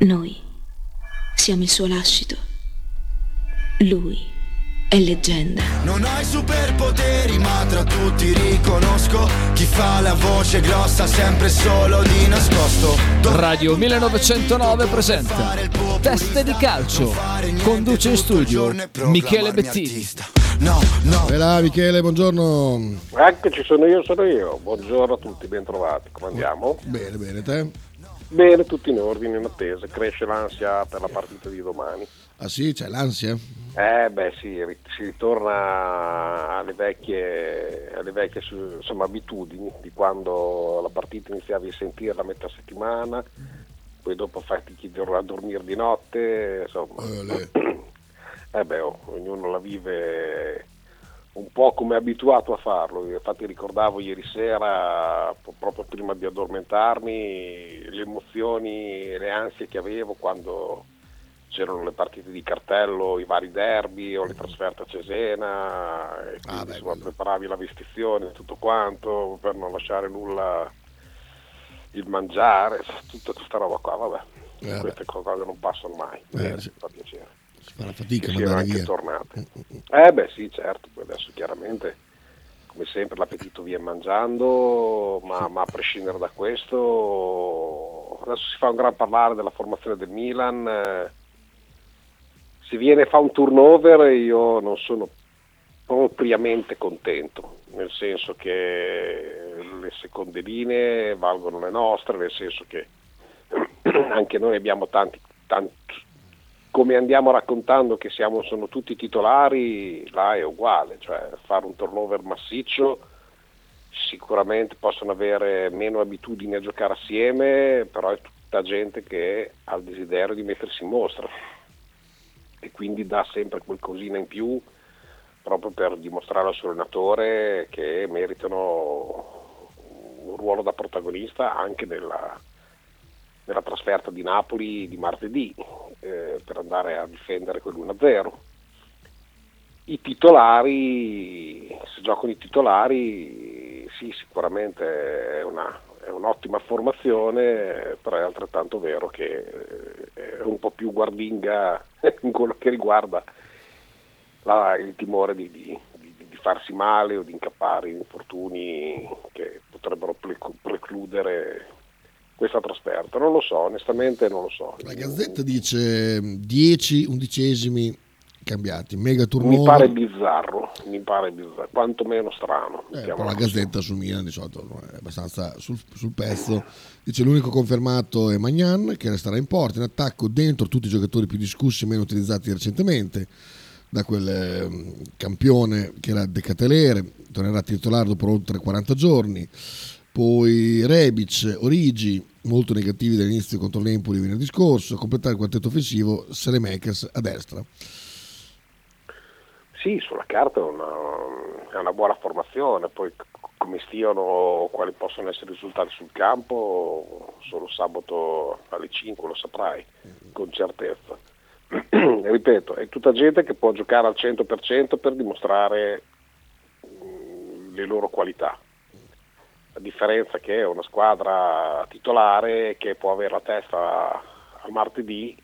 Noi siamo il suo lascito. Lui è leggenda. Non hai superpoteri, ma tra tutti riconosco chi fa la voce grossa sempre solo di nascosto. Radio 1909 presenta Teste di calcio. Conduce in studio Michele Bettini. No, no. E là Michele, buongiorno. Eccoci, sono io, sono io. Buongiorno a tutti, bentrovati. Come andiamo? Bene, bene, te? Bene, tutto in ordine, in attesa. Cresce l'ansia per la partita di domani. Ah sì, c'è l'ansia? Eh beh sì, si ritorna alle vecchie, alle vecchie insomma, abitudini di quando la partita iniziavi a sentire a metà settimana, poi dopo fatichi a dormire di notte, insomma. Eh, eh beh, oh, ognuno la vive un po' come abituato a farlo. Infatti ricordavo ieri sera, proprio prima di addormentarmi, le emozioni e le ansie che avevo quando c'erano le partite di cartello, i vari derby o le trasferte a Cesena, e quindi ah, beh, insomma, preparavi la vestizione, tutto quanto per non lasciare nulla il mangiare, tutta questa roba qua, vabbè, eh, queste beh. cose non passano mai, eh, eh, sì. fa piacere. Si fa la fatica a andare anche via. tornate. Mm, mm, mm. Eh beh sì, certo, poi adesso chiaramente come sempre l'appetito viene mangiando, ma, ma, a prescindere da questo adesso si fa un gran parlare della formazione del Milan. Eh, se viene fa un turnover io non sono propriamente contento, nel senso che le seconde linee valgono le nostre, nel senso che anche noi abbiamo tanti, tanti come andiamo raccontando che siamo, sono tutti titolari, là è uguale, cioè fare un turnover massiccio sicuramente possono avere meno abitudini a giocare assieme, però è tutta gente che ha il desiderio di mettersi in mostra. E quindi dà sempre qualcosina in più proprio per dimostrare al suo allenatore che meritano un ruolo da protagonista anche nella, nella trasferta di Napoli di martedì eh, per andare a difendere quell'1-0. I titolari, se giocano i titolari, sì, sicuramente è una, è un'ottima formazione, però è altrettanto vero che eh, è un po' più guardinga in quello che riguarda la, il timore di, di, di, di, farsi male o di incappare in infortuni che potrebbero precludere questa trasferta. Non lo so, onestamente non lo so. La Gazzetta dice 10 undicesimi cambiati, mega turnover. Mi pare bizzarro, mi pare bizzarro, quantomeno strano. Eh, però la Gazzetta sul Milan di solito è abbastanza sul, sul, pezzo. Dice l'unico confermato è Magnan che resterà in porta, in attacco dentro tutti i giocatori più discussi e meno utilizzati recentemente da quel eh, campione che era De Catelere, tornerà titolare dopo oltre 40 giorni. Poi Rebic, Origi, molto negativi dall'inizio contro l'Empoli venerdì scorso, a completare il quartetto offensivo Selemakers a destra. Sì, sulla carta è una, è una, buona formazione, poi come stiano, quali possono essere i risultati sul campo, solo sabato alle 5 lo saprai con certezza. Ripeto, è tutta gente che può giocare al 100% per dimostrare mm, le loro qualità. La differenza che è una squadra titolare che può avere la testa al martedì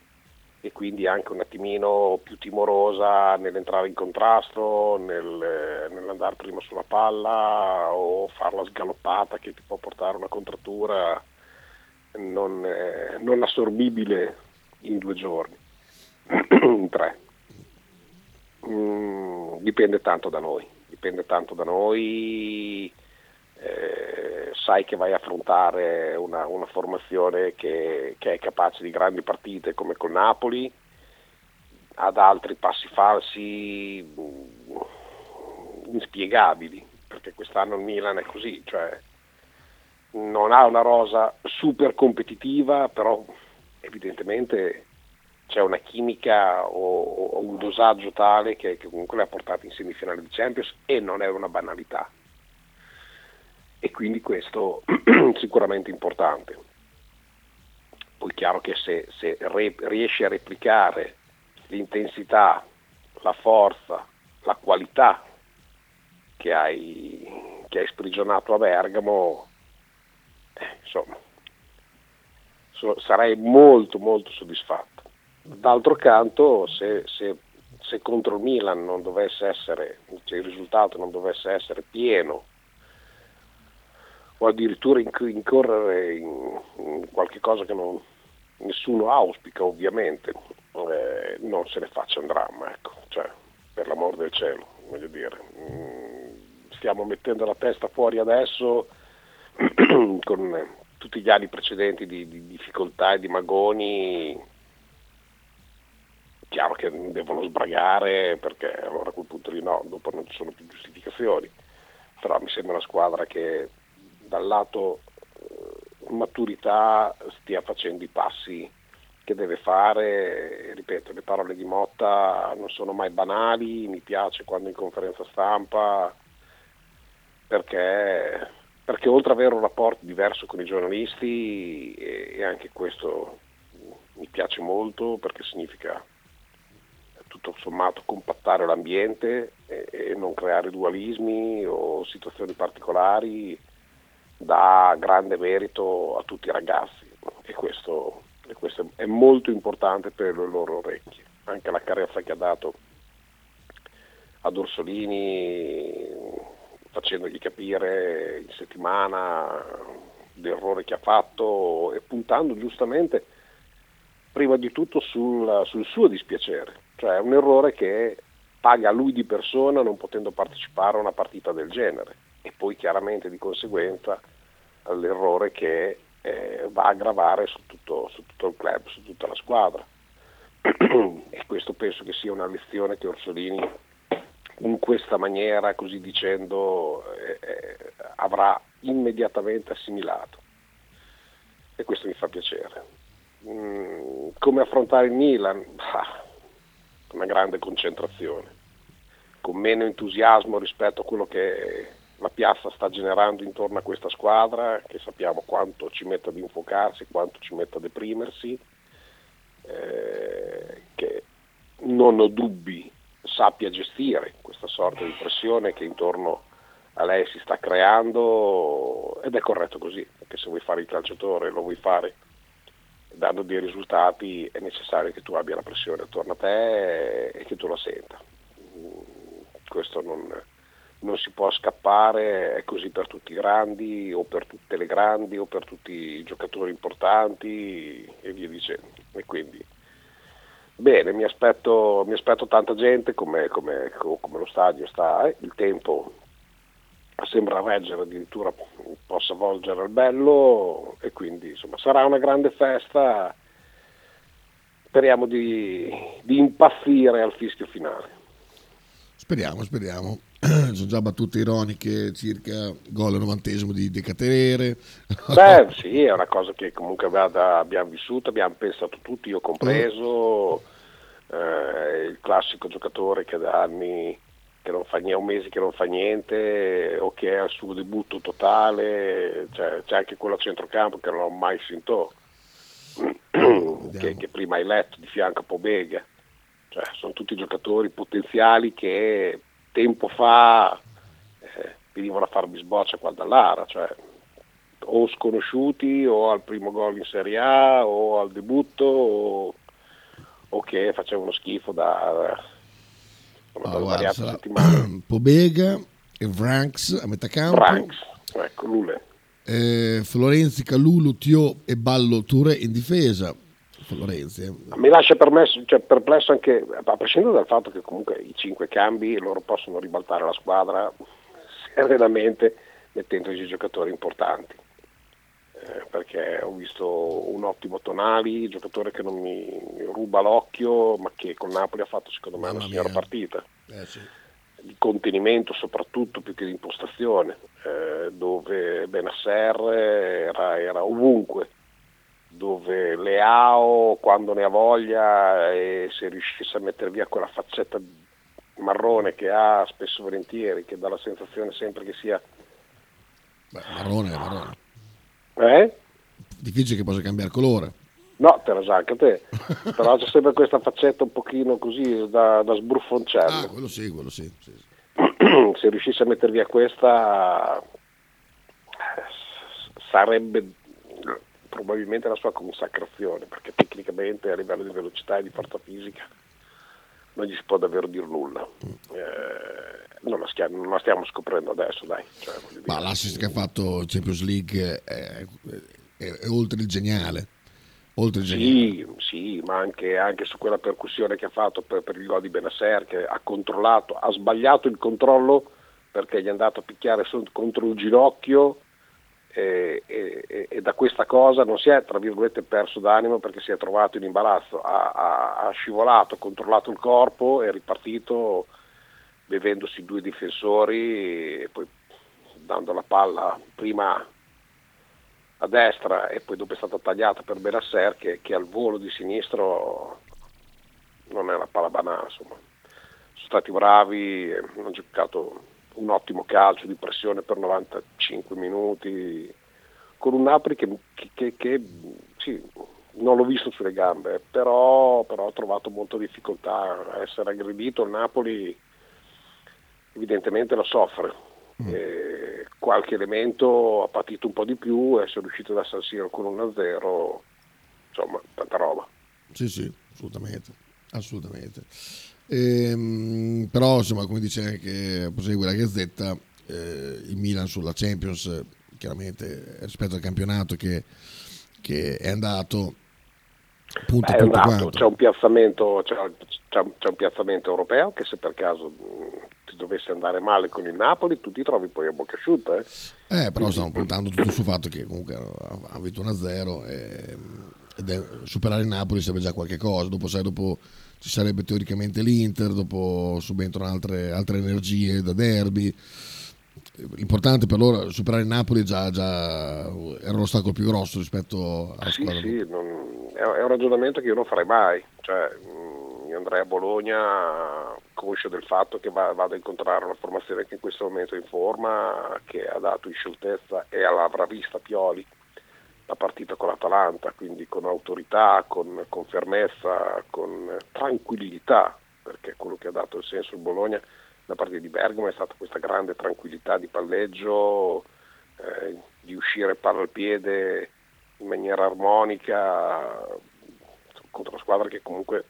e quindi anche un attimino più timorosa nell'entrare in contrasto, nel, nell'andare prima sulla palla o farla sgaloppata che ti può portare una contrattura non, eh, non assorbibile in due giorni, in tre. Mm, dipende tanto da noi, dipende tanto da noi. Eh, sai che vai a affrontare una, una formazione che, che, è capace di grandi partite come con Napoli, ad altri passi falsi mm, inspiegabili, perché quest'anno il Milan è così, cioè non ha una rosa super competitiva, però evidentemente c'è una chimica o, o un dosaggio tale che, che comunque le ha portate in semifinale di Champions e non è una banalità e quindi questo sicuramente importante. Poi è chiaro che se, se re, riesci a replicare l'intensità, la forza, la qualità che hai, che hai sprigionato a Bergamo, eh, insomma, so, sarei molto molto soddisfatto. D'altro canto, se, se, se contro il Milan non dovesse essere, cioè il risultato non dovesse essere pieno o addirittura incorrere in, in qualche cosa che non, nessuno auspica ovviamente, eh, non se ne faccia un dramma, ecco, cioè, per l'amor del cielo, voglio dire. Mm, stiamo mettendo la testa fuori adesso con tutti gli anni precedenti di, di difficoltà e di magoni, chiaro che devono sbragare perché allora a quel punto lì no, dopo non ci sono più giustificazioni, però mi sembra una squadra che dal lato eh, maturità stia facendo i passi che deve fare, ripeto, le parole di Motta non sono mai banali, mi piace quando in conferenza stampa, perché, perché oltre ad avere un rapporto diverso con i giornalisti, e, e anche questo mi piace molto perché significa tutto sommato compattare l'ambiente e, e non creare dualismi o situazioni particolari, dà grande merito a tutti i ragazzi e questo, e questo è molto importante per le loro orecchie. Anche la carezza che ha dato ad Orsolini facendogli capire in settimana l'errore che ha fatto e puntando giustamente prima di tutto sul, sul suo dispiacere, cioè un errore che paga lui di persona non potendo partecipare a una partita del genere e poi chiaramente di conseguenza l'errore che eh, va a gravare su tutto, su tutto, il club, su tutta la squadra. e questo penso che sia una lezione che Orsolini in questa maniera, così dicendo, eh, eh, avrà immediatamente assimilato. E questo mi fa piacere. Mm, come affrontare il Milan? Ah, una grande concentrazione, con meno entusiasmo rispetto a quello che la piazza sta generando intorno a questa squadra, che sappiamo quanto ci mette ad infuocarsi, quanto ci mette a deprimersi, eh, che non ho dubbi sappia gestire questa sorta di pressione che intorno a lei si sta creando ed è corretto così, perché se vuoi fare il calciatore lo vuoi fare dando dei risultati è necessario che tu abbia la pressione attorno a te e che tu la senta. Questo non, non si può scappare, è così per tutti i grandi o per tutte le grandi o per tutti i giocatori importanti e via dicendo. E quindi bene, mi aspetto, mi aspetto tanta gente come, come, come, lo stadio sta, eh. il tempo sembra reggere addirittura possa volgere al bello e quindi insomma sarà una grande festa speriamo di, di impazzire al fischio finale speriamo speriamo sono già battute ironiche circa gol al novantesimo di De Catere. Beh, sì, è una cosa che comunque abbiamo vissuto, abbiamo pensato tutti, io compreso, eh, il classico giocatore che da anni, che non fa niente, un mese che non fa niente, o che è al suo debutto totale, cioè, c'è anche quello a centrocampo che non ho mai sentito, che, che, prima hai letto di fianco a Pobega. Cioè, sono tutti giocatori potenziali che tempo fa eh, venivano a fare bisboccia qua dall'Ara, cioè o sconosciuti o al primo gol in Serie A o al debutto o, o che facevano schifo da, da, da oh, variate settimane. Pobega e Franks a metà campo. Franks, ecco, Lule. Eh, Florenzi, Calulu, Tio e Ballo Ture in difesa. Florenzi. Eh. Mi lascia permesso, cioè, perplesso anche, a prescindere dal fatto che comunque i cinque cambi loro possono ribaltare la squadra serenamente mettendoci giocatori importanti. Eh, perché ho visto un ottimo Tonali, giocatore che non mi ruba l'occhio, ma che con Napoli ha fatto secondo me Mamma una signora partita. Eh, sì. Di contenimento soprattutto più che di impostazione, eh, dove Benasser era, era ovunque dove Leao quando ne ha voglia e se riuscisse a mettere via quella faccetta marrone che ha spesso volentieri, che dà la sensazione sempre che sia... Beh, marrone è marrone. Eh? Difficile che possa cambiare colore. No, te lo sa anche te. Però c'è sempre questa faccetta un pochino così da, da sbruffoncello. Ah, quello sì, quello sì. sì, sì. se riuscisse a mettere via questa sarebbe probabilmente la sua consacrazione, perché tecnicamente a livello di velocità e di forza fisica non gli si può davvero dire nulla. Eh, non, la stiamo, non, la stiamo, scoprendo adesso, dai. Cioè, Ma l'assist che ha fatto Champions League è, è, è oltre il geniale. Oltre il sì, sì, ma anche, anche, su quella percussione che ha fatto per, per il gol di Benasser, che ha controllato, ha sbagliato il controllo perché gli è andato a picchiare contro il ginocchio e, e, e, da questa cosa non si è tra virgolette perso d'animo perché si è trovato in imbarazzo, ha, ha, ha scivolato, controllato il corpo, è ripartito bevendosi due difensori e poi dando la palla prima a destra e poi dopo è stata tagliata per Benasser che, che al volo di sinistro non è una palla banale insomma. sono stati bravi hanno giocato un ottimo calcio di pressione per 95 minuti con un Napoli che, che, che sì, non l'ho visto sulle gambe però, però ho trovato molta difficoltà a essere aggredito. Il Napoli evidentemente lo soffre. Mm. eh, qualche elemento ha patito un po' di più e se è riuscito da San Siro con 1-0 insomma tanta roba. Sì sì assolutamente assolutamente ehm, però insomma come dice anche prosegue la Gazzetta eh, il Milan sulla Champions chiaramente rispetto al campionato che, che è andato punto, Beh, punto andato, c'è un piazzamento c'è, c'è, un piazzamento europeo che se per caso ti dovesse andare male con il Napoli, tu ti trovi poi a bocca asciutta. Eh, eh però stiamo puntando tutto sul fatto che comunque ha vinto 1-0 e, ed è, superare il Napoli serve già qualche cosa. Dopo, sai, dopo ci sarebbe teoricamente l'Inter, dopo subentrano altre, altre energie da derby. L'importante per loro superare il Napoli già, già era l'ostacolo più grosso rispetto alla sì, squadra. Sì, non, è, un ragionamento che io non farei mai. Cioè, io andrei a Bologna conscio del fatto che va, vado a incontrare una formazione che in questo momento è in forma, che ha dato in scioltezza e l'avrà vista Pioli la partita con l'Atalanta, quindi con autorità, con, con fermezza, con tranquillità, perché quello che ha dato il senso il Bologna da parte di Bergamo è stata questa grande tranquillità di palleggio, eh, di uscire palla al piede in maniera armonica contro una squadra che comunque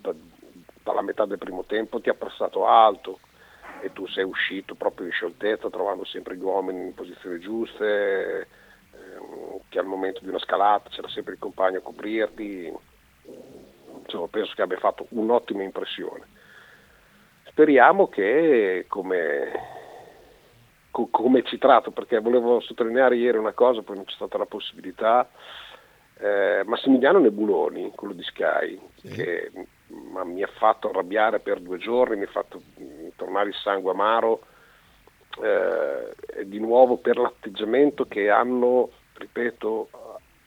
da, dalla metà del primo tempo ti ha passato alto. E tu sei uscito proprio in scioltezza trovando sempre gli uomini in posizioni giuste, che al momento di una scalata c'era sempre il compagno a coprirti, insomma penso che abbia fatto un'ottima impressione. Speriamo che come, co- come citato, perché volevo sottolineare ieri una cosa, poi non c'è stata la possibilità, eh, Massimiliano Nebuloni, quello di Sky, sì. che ma mi ha fatto arrabbiare per due giorni, mi ha fatto tornare il sangue amaro, eh, di nuovo per l'atteggiamento che hanno, ripeto,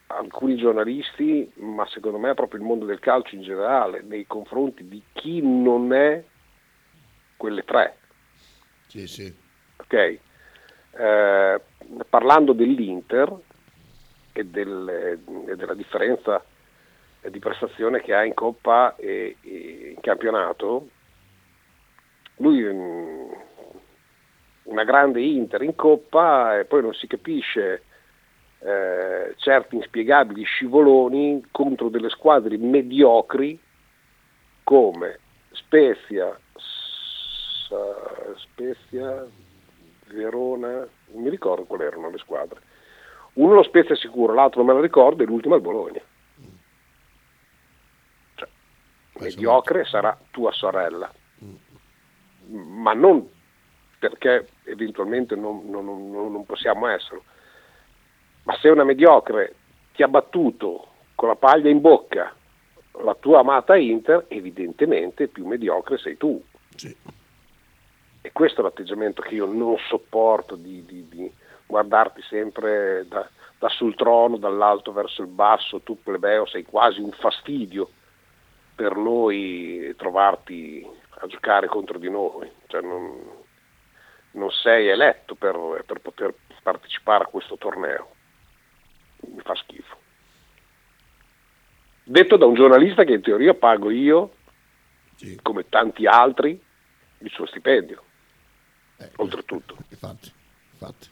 alcuni giornalisti, ma secondo me proprio il mondo del calcio in generale, nei confronti di chi non è quelle tre. Sì, sì. Ok. Eh, parlando dell'Inter e, del, e della differenza di prestazione che ha in Coppa e, e in campionato, lui mm, una grande Inter in Coppa e poi non si capisce eh, certi inspiegabili scivoloni contro delle squadre mediocri come Spezia, Spezia, Verona, non mi ricordo quali erano le squadre. Uno lo Spezia sicuro, l'altro non me lo ricordo e l'ultimo è il Bologna. Mediocre sarà tua sorella, ma non perché eventualmente non, non, non, non possiamo esserlo, ma se una mediocre ti ha battuto con la paglia in bocca la tua amata Inter, evidentemente più mediocre sei tu. Sì. E questo è l'atteggiamento che io non sopporto di, di, di guardarti sempre da, da, sul trono, dall'alto verso il basso, tu plebeo sei quasi un fastidio per noi trovarti a giocare contro di noi, cioè non, non, sei eletto per, per poter partecipare a questo torneo. Mi fa schifo. Detto da un giornalista che in teoria pago io, sì. come tanti altri, il suo stipendio. Eh, oltretutto. Infatti, infatti.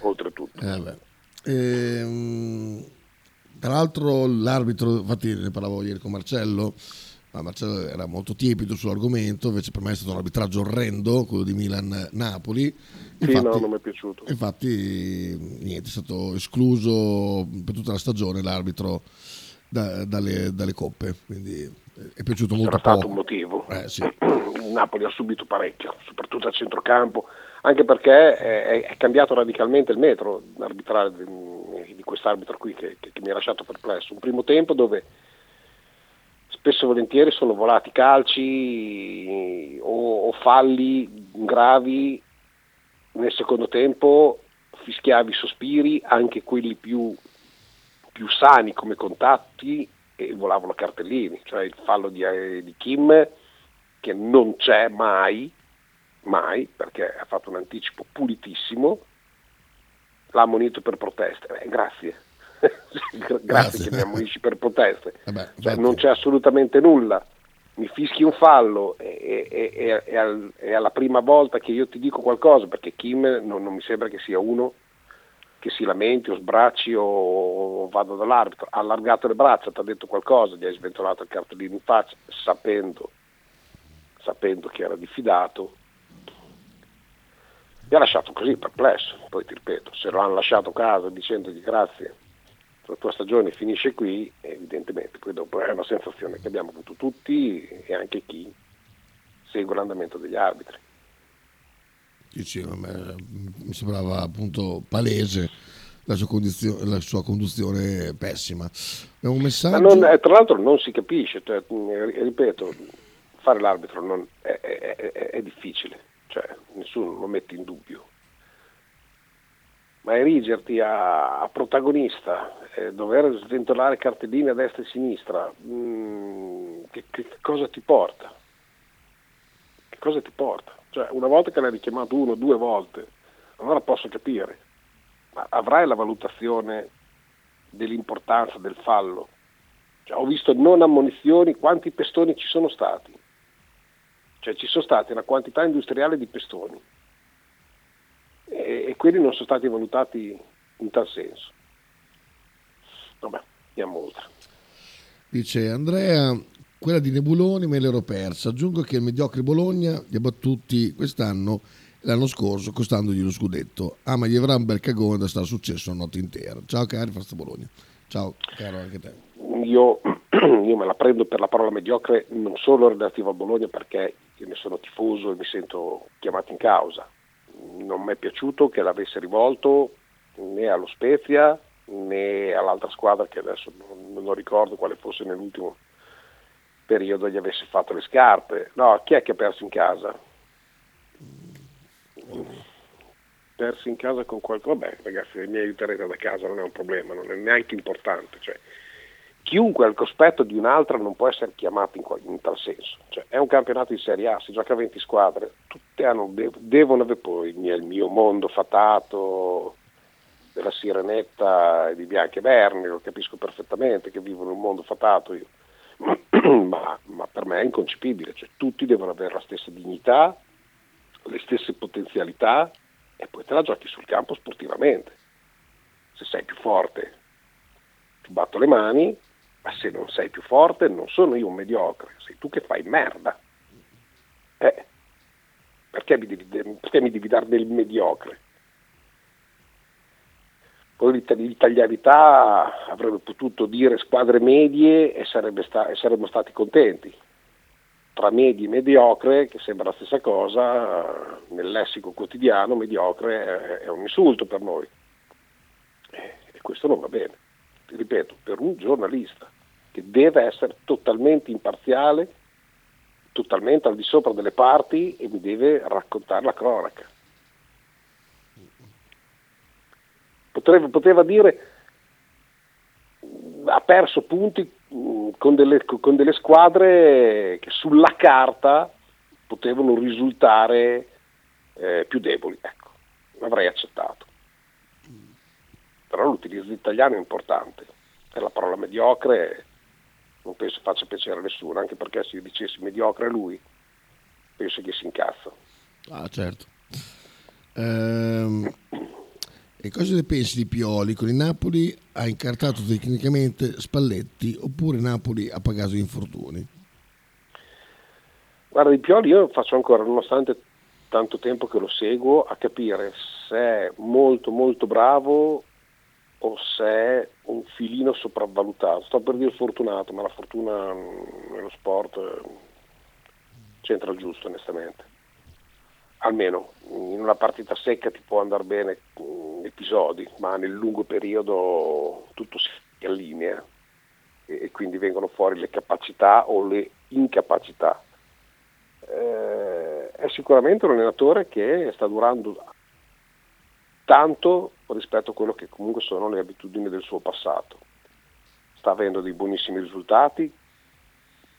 Oltretutto. Eh, Ehm, tra l'altro l'arbitro, infatti ne parlavo ieri con Marcello, ma Marcello era molto tiepido sull'argomento, invece per me è stato un arbitraggio orrendo, quello di Milan-Napoli. Sì, no, non mi è piaciuto. Infatti, niente, è stato escluso per tutta la stagione l'arbitro da- dalle, dalle coppe, quindi è piaciuto molto C'era stato poco. un motivo. Eh, sì. Il Napoli ha subito parecchio, soprattutto a centrocampo, anche perché è, è cambiato radicalmente il metro arbitrale di, di quest'arbitro qui che, che- che mi ha lasciato perplesso. Un primo tempo dove spesso e volentieri sono volati calci o, o falli gravi, nel secondo tempo fischiavi sospiri, anche quelli più, più sani come contatti, e volavano cartellini, cioè il fallo di, eh, di Kim che non c'è mai, mai, perché ha fatto un anticipo pulitissimo, l'ha ammonito per proteste. Eh, grazie. grazie, Grazie. che mi ammonisci per proteste. Vabbè, Cioè, non c'è assolutamente nulla. Mi fischi un fallo e, e- e- e al- alla prima volta che io ti dico qualcosa, perché Kim non, non mi sembra che sia uno che si lamenti o sbracci o, o vada dall'arbitro, ha allargato le braccia, ti ha detto qualcosa, gli hai sventolato il cartellino in faccia, sapendo, sapendo che era diffidato, mi ha lasciato così perplesso, poi ti ripeto, se lo hanno lasciato a casa dicendogli grazie, la tua stagione finisce qui, evidentemente poi dopo è una sensazione che abbiamo avuto tutti e anche chi segue l'andamento degli arbitri. Sì, sì, a me mi sembrava appunto palese la sua, condizio- la sua conduzione pessima. Abbiamo un messaggio. non- eh, tra l'altro non si capisce, cioè, mh, ripeto, fare l'arbitro non- è, è- è- è difficile, cioè, nessuno lo mette in dubbio. Ma erigerti a, a protagonista, eh, dover sventolare cartelline a destra e a sinistra, mh, che, che cosa ti porta? Che cosa ti porta? Cioè, una volta che l'hai richiamato uno due volte, allora posso capire, ma avrai la valutazione dell'importanza del fallo? Cioè, ho visto non ammonizioni, quanti pestoni ci sono stati? Cioè ci sono stati una quantità industriale di pestoni e, e quelli non sono stati valutati in tal senso. Vabbè, andiamo oltre. Dice Andrea, quella di Nebuloni me l'ero persa. Aggiungo che il mediocre Bologna li ha battuti quest'anno e l'anno scorso costandogli lo scudetto. Ah, ma gli avrà un bel cagone da stare successo una notte intera. Ciao cari, Forza Bologna. Ciao caro anche te. Io, io me la prendo per la parola mediocre non solo relativa a Bologna perché io ne sono tifoso e mi sento chiamato in causa. Non mi è piaciuto che l'avesse rivolto né allo Spezia né all'altra squadra che adesso non, non ricordo quale fosse nell'ultimo periodo gli avesse fatto le scarpe. No, chi è che ha perso in casa? Perso in casa con qualcuno? Vabbè, ragazzi, mi aiuterete da casa, non è un problema, non è neanche importante. Cioè, chiunque al cospetto di un'altra non può essere chiamato in, in tal senso. Cioè, è un campionato di Serie A, si gioca a 20 squadre, tutte hanno, de- devono avere poi il mio, mondo fatato della Sirenetta e di Bianchi e Berni, lo capisco perfettamente che vivono un mondo fatato io. ma, ma per me è inconcepibile, cioè, tutti devono avere la stessa dignità, le stesse potenzialità e poi te la giochi sul campo sportivamente. Se sei più forte ti batto le mani, ma se non sei più forte non sono io un mediocre, sei tu che fai merda. Eh, perché mi devi, perché mi devi dare del mediocre? Poi l'ita- l'italianità avrebbe potuto dire squadre medie e, sta- e saremmo stati contenti. Tra medie e mediocre, che sembra la stessa cosa, nel lessico quotidiano mediocre è, è un insulto per noi. Eh, E questo non va bene ripeto, per un giornalista che deve essere totalmente imparziale, totalmente al di sopra delle parti e mi deve raccontare la cronaca. Potrebbe- poteva dire ha perso punti mh, con delle, con delle squadre che sulla carta potevano risultare eh, più deboli. Ecco, l'avrei accettato però l'utilizzo italiano è importante e la parola mediocre non penso faccia piacere a nessuno, anche perché se io dicessi mediocre a lui, penso che si incazza. Ah, certo. Ehm, E cosa ne pensi di Pioli? Con il Napoli ha incartato tecnicamente Spalletti oppure Napoli ha pagato gli infortuni? Guarda, di Pioli io faccio ancora, nonostante tanto tempo che lo seguo, a capire se è molto molto bravo o se è un filino sopravvalutato. Sto per dire fortunato, ma la fortuna nello sport eh, c'entra giusto, onestamente. Almeno in una partita secca ti può andare bene mm, episodi, ma nel lungo periodo tutto si allinea e quindi vengono fuori le capacità o le incapacità. Eh, è sicuramente un allenatore che sta durando tanto rispetto a quello che comunque sono le abitudini del suo passato. Sta avendo dei buonissimi risultati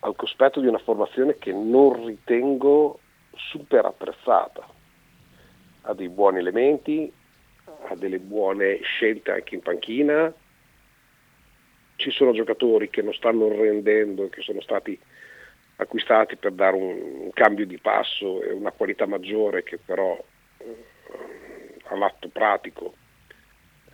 al cospetto di una formazione che non ritengo super apprezzata. Ha dei buoni elementi, ha delle buone scelte anche in panchina, ci sono giocatori che non stanno rendendo che sono stati acquistati per dare un, cambio di passo e una qualità maggiore che però eh, all'atto pratico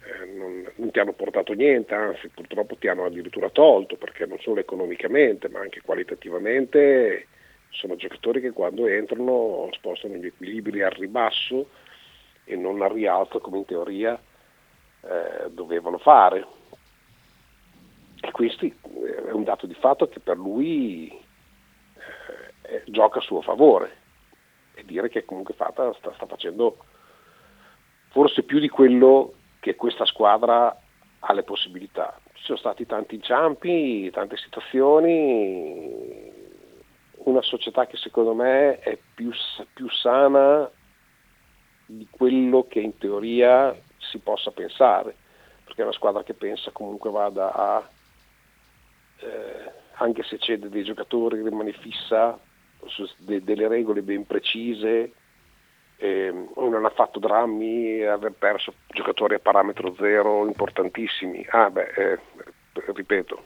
eh, non, non, ti hanno portato niente, anzi purtroppo ti hanno addirittura tolto perché non solo economicamente ma anche qualitativamente sono giocatori che quando entrano spostano gli equilibri al ribasso e non al rialzo come in teoria eh, dovevano fare. E questo è un dato di fatto che per lui eh, gioca a suo favore e dire che comunque Fata sta, sta facendo forse più di quello che questa squadra ha le possibilità. Ci sono stati tanti inciampi, tante situazioni, una società che secondo me è più, più sana di quello che in teoria si possa pensare, perché è una squadra che pensa comunque vada a, eh, anche se cede dei giocatori, rimane fissa su de, delle regole ben precise, eh, non ha fatto drammi aver perso giocatori a parametro zero importantissimi. Ah, beh, eh, ripeto,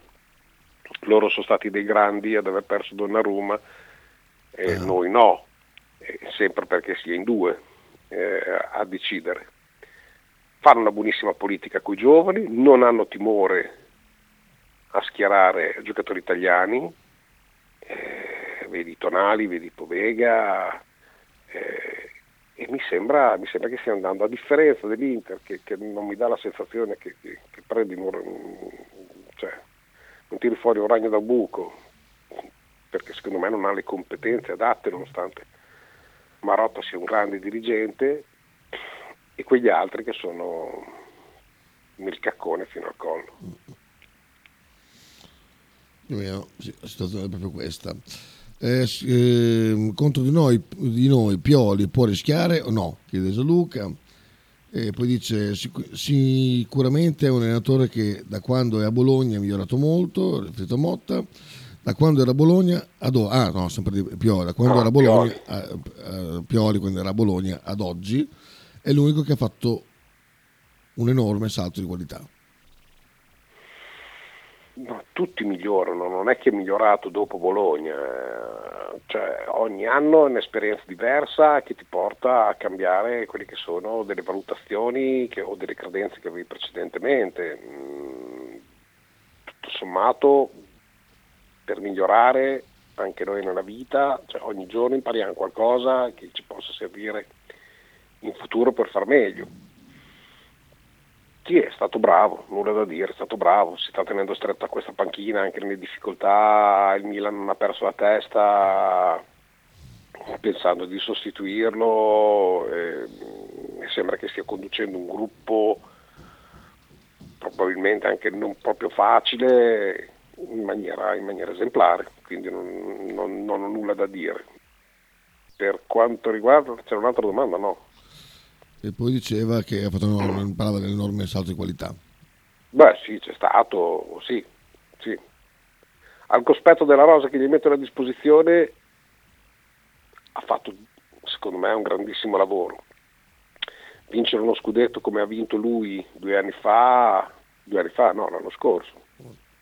loro sono stati dei grandi ad aver perso Donnarumma e ah. noi no, eh, sempre perché si è in due eh, a decidere. Fanno una buonissima politica con i giovani, non hanno timore a schierare giocatori italiani, eh, vedi Tonali, vedi Povega, eh, e mi sembra, mi sembra, che stia andando, a differenza dell'Inter che, che non mi dà la sensazione che, che, che prendi un, cioè, non tiri fuori un ragno da buco, perché secondo me non ha le competenze adatte nonostante Marotta sia un grande dirigente e quegli altri che sono nel caccone fino al collo. la situazione è proprio questa eh, eh, contro di noi, di noi, Pioli può rischiare o no? chiede Gianluca. E poi dice sic- sicuramente è un allenatore che da quando è a Bologna è migliorato molto, riferito a Motta, da quando era a Bologna ad o- ah no, sempre di Pioli, da quando ah, era a Bologna, Pioli. A, a, Pioli quando era a Bologna ad oggi è l'unico che ha fatto un enorme salto di qualità ma tutti migliorano, non è che è migliorato dopo Bologna, eh, cioè, ogni anno è un'esperienza diversa che ti porta a cambiare quelle che sono delle valutazioni che, o delle credenze che avevi precedentemente. Mm, tutto sommato, per migliorare anche noi nella vita, cioè, ogni giorno impariamo qualcosa che ci possa servire in futuro per far meglio sì, è stato bravo, nulla da dire, è stato bravo, si sta tenendo stretta questa panchina anche nelle difficoltà, il Milan non ha perso la testa pensando di sostituirlo e, e sembra che stia conducendo un gruppo probabilmente anche non proprio facile in maniera, in maniera esemplare, quindi non, non, non ho nulla da dire. Per quanto riguarda, c'era un'altra domanda? No e poi diceva che ha fatto un, parlava dell'enorme salto di qualità. Beh sì, c'è stato, sì, sì. Al cospetto della rosa che gli mettono a disposizione ha fatto, secondo me, un grandissimo lavoro. Vincere uno scudetto come ha vinto lui due anni fa, due anni fa, no, l'anno scorso.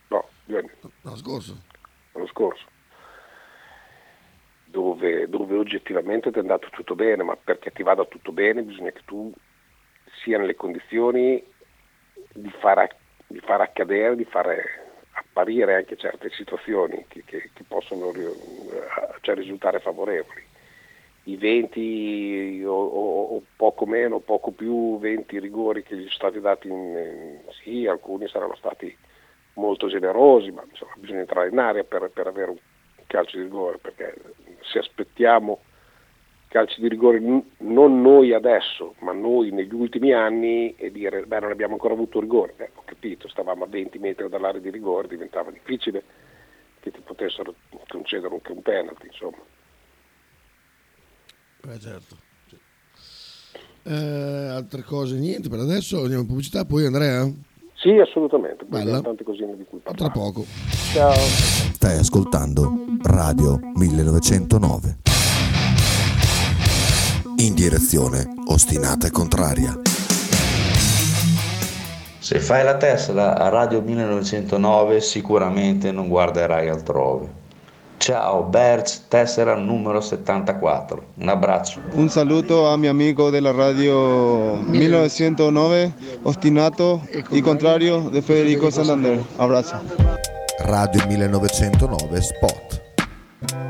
No, due anni. L'anno scorso. L'anno scorso dove, dove oggettivamente ti è andato tutto bene, ma perché ti vada tutto bene bisogna che tu sia nelle condizioni di far, di far accadere, di fare apparire anche certe situazioni che, che, che possono cioè, risultare favorevoli. I 20 o, o, poco meno, poco più 20 rigori che gli sono stati dati, in, sì, alcuni saranno stati molto generosi, ma insomma, bisogna entrare in aria per, per avere un calcio di rigore, perché se aspettiamo calci di rigore non noi adesso, ma noi negli ultimi anni e dire beh non abbiamo ancora avuto rigore, eh, ho capito, stavamo a 20 metri dall'area di rigore, diventava difficile che ti potessero concedere anche un penalty, insomma. Eh certo. Eh, altre cose niente per adesso, andiamo in pubblicità, poi Andrea? Sì, assolutamente, Bella. tante cosine di cui parlare. Tra poco. Ciao. Stai ascoltando Radio 1909 in direzione ostinata e contraria. Se fai la Tesla a Radio 1909 sicuramente non guarderai altrove. Ciao Berz, tessera numero 74. Un abbraccio. Un saluto a mio amico della radio 1909, ostinato e contrario di Federico Santander. Abbraccio. Radio 1909 Spot.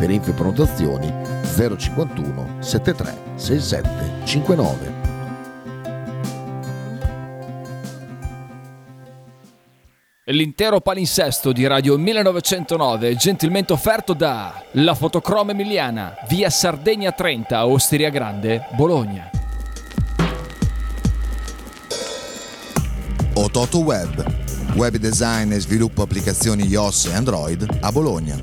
Per info e prenotazioni 051 73 67 59. L'intero palinsesto di Radio 1909 gentilmente offerto da La Fotocroma Emiliana, via Sardegna 30, Osteria Grande, Bologna. Ototo Web, web design e sviluppo applicazioni iOS e Android a Bologna.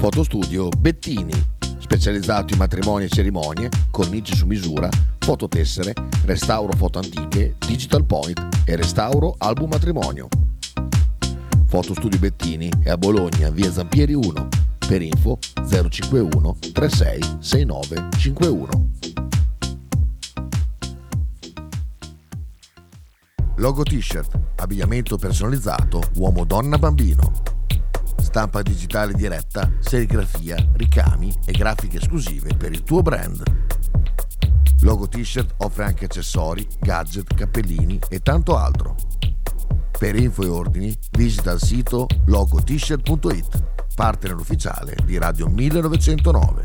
Fotostudio Bettini specializzato in matrimoni e cerimonie, cornici su misura, fototessere, restauro foto antiche, digital point e restauro album matrimonio. Fotostudio Bettini è a Bologna, via Zampieri 1. Per info 051 36 69 51. Logo t-shirt, abbigliamento personalizzato uomo donna bambino stampa digitale diretta, serigrafia, ricami e grafiche esclusive per il tuo brand. Logo T-shirt offre anche accessori, gadget, cappellini e tanto altro. Per info e ordini visita il sito logotshirt.it, partner ufficiale di Radio 1909.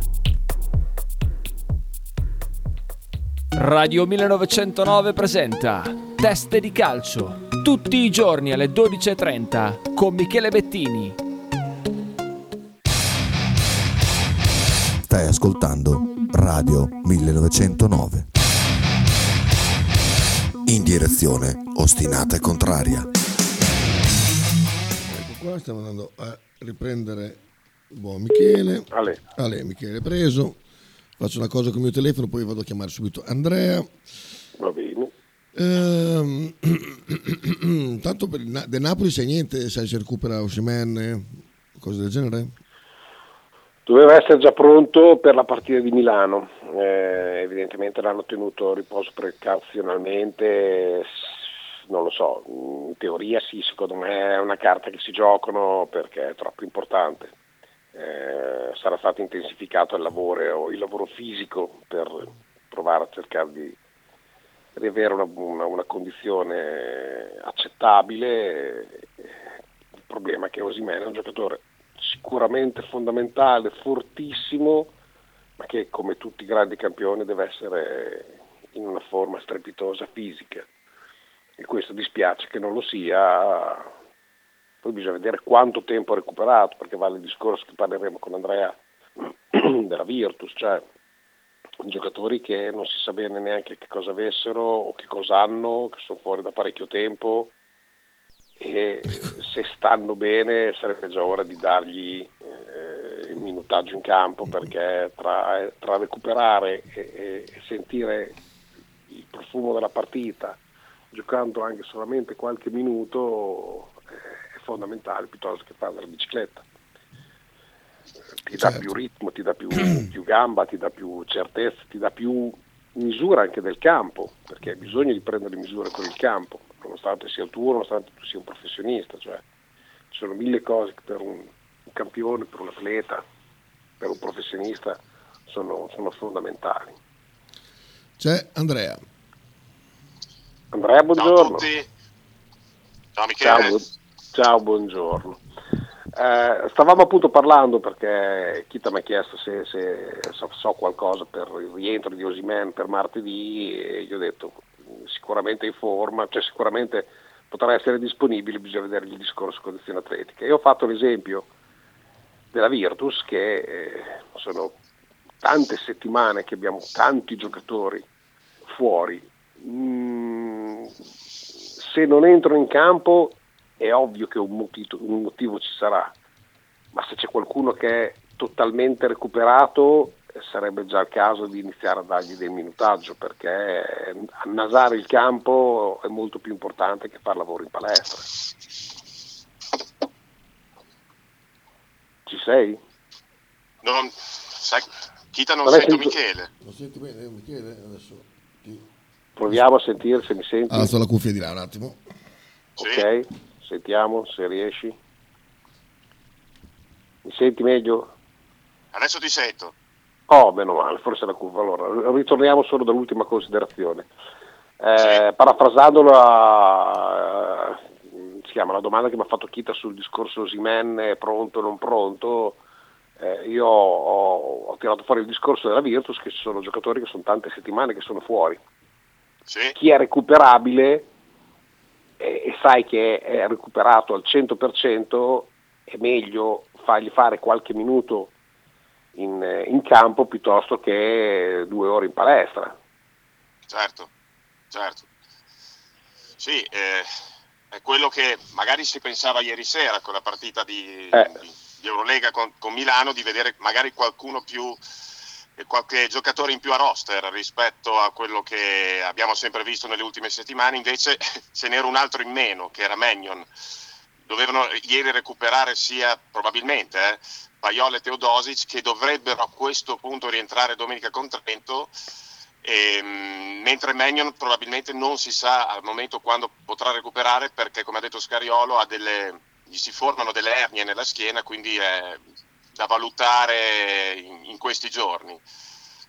Radio 1909 presenta Teste di calcio, tutti i giorni alle 12.30 con Michele Bettini Stai ascoltando Radio 1909. In direzione ostinata e contraria. Ecco qua, stiamo andando a riprendere buon Michele. Ale. Ale, Michele preso. Faccio una cosa con il mio telefono, poi vado a chiamare subito Andrea. Va bene. Ehm, tanto per il Na- del Napoli sai niente, sai se recupera Osimen, cose del genere? Doveva essere già pronto per la partita di Milano, eh, evidentemente l'hanno tenuto riposo precauzionalmente, non lo so, in teoria sì, secondo me è una carta che si giocano perché è troppo importante. Eh, sarà stato intensificato il lavoro, il lavoro fisico per provare a cercare di riavere una, una, una condizione accettabile. Il problema è che Osimene è un giocatore sicuramente fondamentale, fortissimo, ma che come tutti i grandi campioni deve essere in una forma strepitosa fisica. e questo dispiace che non lo sia. Poi bisogna vedere quanto tempo ha recuperato, perché vale il discorso che parleremo con Andrea della Virtus, cioè giocatori che non si sa bene neanche che cosa avessero o che cosa hanno, che sono fuori da parecchio tempo e se stanno bene sarebbe già ora di dargli eh, il minutaggio in campo perché tra, tra recuperare e, e, sentire il profumo della partita giocando anche solamente qualche minuto eh, è fondamentale piuttosto che fare la bicicletta. Ti dà più ritmo, ti dà più, più, gamba, ti dà più certezza, ti dà più misura anche del campo, perché hai bisogno di prendere misure con il campo, nonostante sia tuo, nonostante tu sia un professionista, cioè ci sono mille cose che per un, un campione, per un atleta, per un professionista sono, sono fondamentali. C'è Andrea. Andrea, buongiorno. Ciao a tutti. Ciao Michele. Ciao, ciao buongiorno. Eh, stavamo appunto parlando perché Kita mi ha chiesto se, se so, so, qualcosa per il rientro di Osimen per martedì e gli ho detto sicuramente in forma, cioè sicuramente potrà essere disponibile, bisogna vedere il discorso condizioni atletiche. E ho fatto l'esempio della Virtus che eh, sono tante settimane che abbiamo tanti giocatori fuori. Mm, se non entrano in campo è ovvio che un motivo, un motivo ci sarà, ma se c'è qualcuno che è totalmente recuperato sarebbe già il caso di iniziare a dargli del minutaggio perché annasare il campo è molto più importante che fare lavoro in palestra. Ci sei? Non, sai, Chita non, non sento sento... Michele. Non senti bene Michele? Adesso ti... Proviamo a sentire se mi senti. Alzo la cuffia di là un attimo. Sì. Ok. Sentiamo se riesci. Mi senti meglio? Adesso ti sento. Oh, meno male, forse la curva. Allora, ritorniamo solo dall'ultima considerazione. Eh. Parafrasando la, eh, si chiama, la domanda che mi ha fatto Kita sul discorso Simen pronto o non pronto, eh, io ho, ho, tirato fuori il discorso della Virtus che ci sono giocatori che sono tante settimane che sono fuori. Sì. Chi è recuperabile e sai che è recuperato al 100%, è meglio fargli fare qualche minuto in, in campo piuttosto che due ore in palestra. Certo, certo. Sì, eh, è quello che magari si pensava ieri sera con la partita di, eh. di Eurolega con, con Milano, di vedere magari qualcuno più qualche giocatore in più a roster rispetto a quello che abbiamo sempre visto nelle ultime settimane, invece ce n'era un altro in meno che era Magnon. Dovevano ieri recuperare sia probabilmente eh, Paiola e Teodosic che dovrebbero a questo punto rientrare domenica con Trento. E, ehm, mentre Magnon probabilmente non si sa al momento quando potrà recuperare perché come ha detto Scariolo delle, gli si formano delle ernie nella schiena quindi è da valutare in, in questi giorni.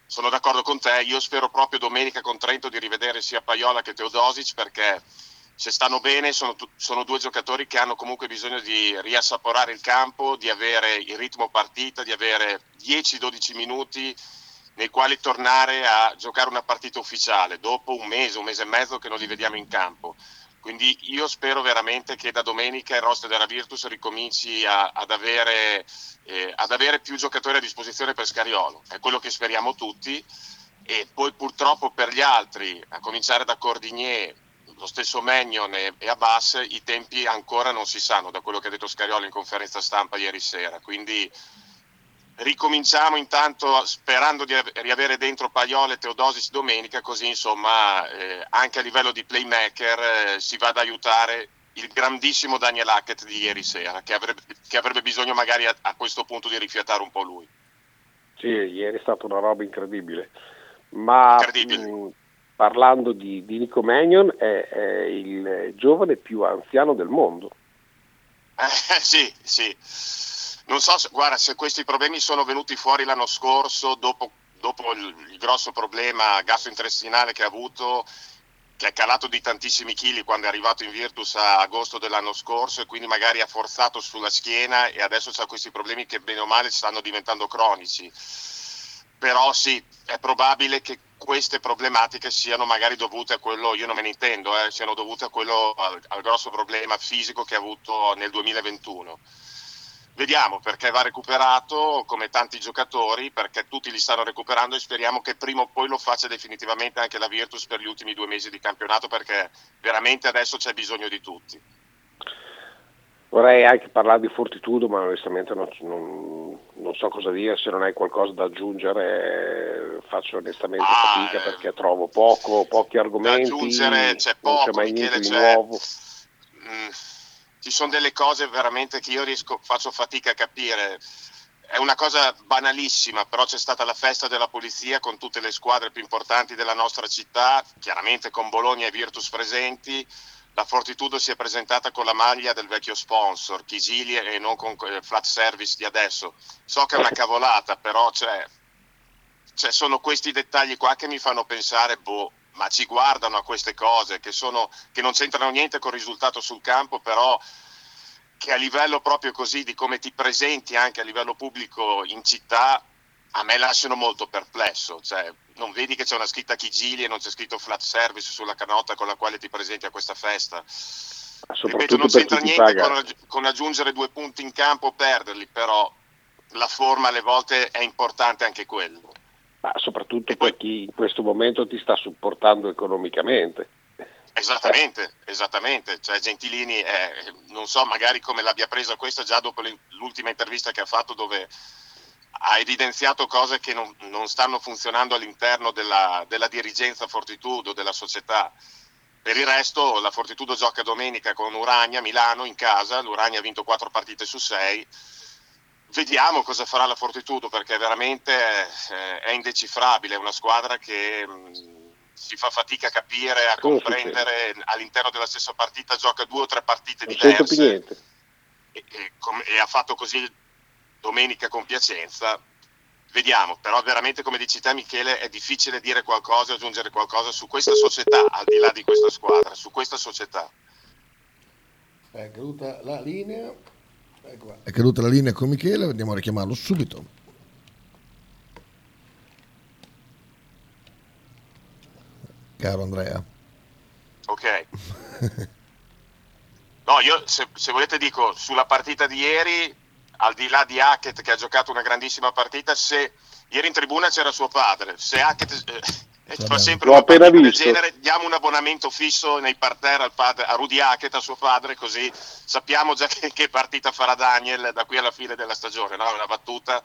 Sono d'accordo con te, io spero proprio domenica con Trento di rivedere sia Paiola che Teodosic perché se stanno bene sono, sono, due giocatori che hanno comunque bisogno di riassaporare il campo, di avere il ritmo partita, di avere 10-12 minuti nei quali tornare a giocare una partita ufficiale dopo un mese, un mese e mezzo che non li vediamo in campo. Quindi io spero veramente che da domenica il roster della Virtus ricominci a, ad, avere, eh, ad, avere, più giocatori a disposizione per Scariolo. È quello che speriamo tutti. E poi purtroppo per gli altri, a cominciare da Cordigné, lo stesso Magnon e, e Abbas, i tempi ancora non si sanno, da quello che ha detto Scariolo in conferenza stampa ieri sera. Quindi ricominciamo intanto sperando di riavere dentro Paiola e Teodosic domenica, così insomma eh, anche a livello di playmaker eh, si va ad aiutare il grandissimo Daniel Hackett di ieri sera, che avrebbe, che avrebbe bisogno magari a, a, questo punto di rifiatare un po' lui. Sì, ieri è stata una roba incredibile, ma incredibile. Mh, parlando di, di Nico Magnon è, è, il giovane più anziano del mondo. Eh, sì, sì non so se, guarda, se questi problemi sono venuti fuori l'anno scorso dopo, dopo il, il, grosso problema gastrointestinale che ha avuto, che è calato di tantissimi chili quando è arrivato in Virtus a agosto dell'anno scorso e quindi magari ha forzato sulla schiena e adesso ha questi problemi che bene o male stanno diventando cronici. Però sì, è probabile che queste problematiche siano magari dovute a quello, io non me ne intendo, eh, siano dovute a quello, al, al grosso problema fisico che ha avuto nel 2021. Vediamo perché va recuperato come tanti giocatori, perché tutti li stanno recuperando e speriamo che prima o poi lo faccia definitivamente anche la Virtus per gli ultimi due mesi di campionato, perché veramente adesso c'è bisogno di tutti. Vorrei anche parlare di Fortitudo, ma onestamente non, non, non, so cosa dire, se non hai qualcosa da aggiungere faccio onestamente ah, fatica eh, perché trovo poco, pochi argomenti. Da aggiungere c'è poco, c'è mai Michele, niente di nuovo. Mm, ci sono delle cose veramente che io riesco, faccio fatica a capire. È una cosa banalissima, però c'è stata la festa della polizia con tutte le squadre più importanti della nostra città, chiaramente con Bologna e Virtus presenti la Fortitudo si è presentata con la maglia del vecchio sponsor, Chisili e non con il flat service di adesso. So che è una cavolata, però cioè, cioè sono questi dettagli qua che mi fanno pensare, boh, ma ci guardano a queste cose che, sono, che non c'entrano niente col risultato sul campo, però che a livello proprio così di come ti presenti anche a livello pubblico in città, a me lasciano molto perplesso. Cioè, non vedi che c'è una scritta Chigili e non c'è scritto flat service sulla canota con la quale ti presenti a questa festa. Ripeto, non c'entra niente con, con, aggiungere due punti in campo o perderli, però la forma alle volte è importante anche quello. Ma soprattutto e per poi, chi in questo momento ti sta supportando economicamente. Esattamente, esattamente. Cioè, Gentilini, è, non so magari come l'abbia presa questa già dopo l'ultima intervista che ha fatto dove ha evidenziato cose che non, non stanno funzionando all'interno della, della, dirigenza Fortitudo, della società. Per il resto la Fortitudo gioca domenica con Urania Milano in casa, l'Urania ha vinto quattro partite su sei. Vediamo cosa farà la Fortitudo perché veramente è, è indecifrabile, è una squadra che mh, si fa fatica a capire, a comprendere, all'interno della stessa partita gioca due o tre partite diverse. e, e, e ha fatto così domenica con Piacenza. Vediamo, però veramente come dici te Michele è difficile dire qualcosa, aggiungere qualcosa su questa società, al di là di questa squadra, su questa società. È caduta la linea. Ecco è caduta la linea con Michele, andiamo a richiamarlo subito. Caro Andrea. Ok. No, io se, se volete dico, sulla partita di ieri al di là di Hackett che ha giocato una grandissima partita, se ieri in tribuna c'era suo padre, se Hackett eh, fa sempre L'ho una partita del genere, diamo un abbonamento fisso nei parterre al padre, a Rudy Hackett, a suo padre, così sappiamo già che, che, partita farà Daniel da qui alla fine della stagione, no? una battuta,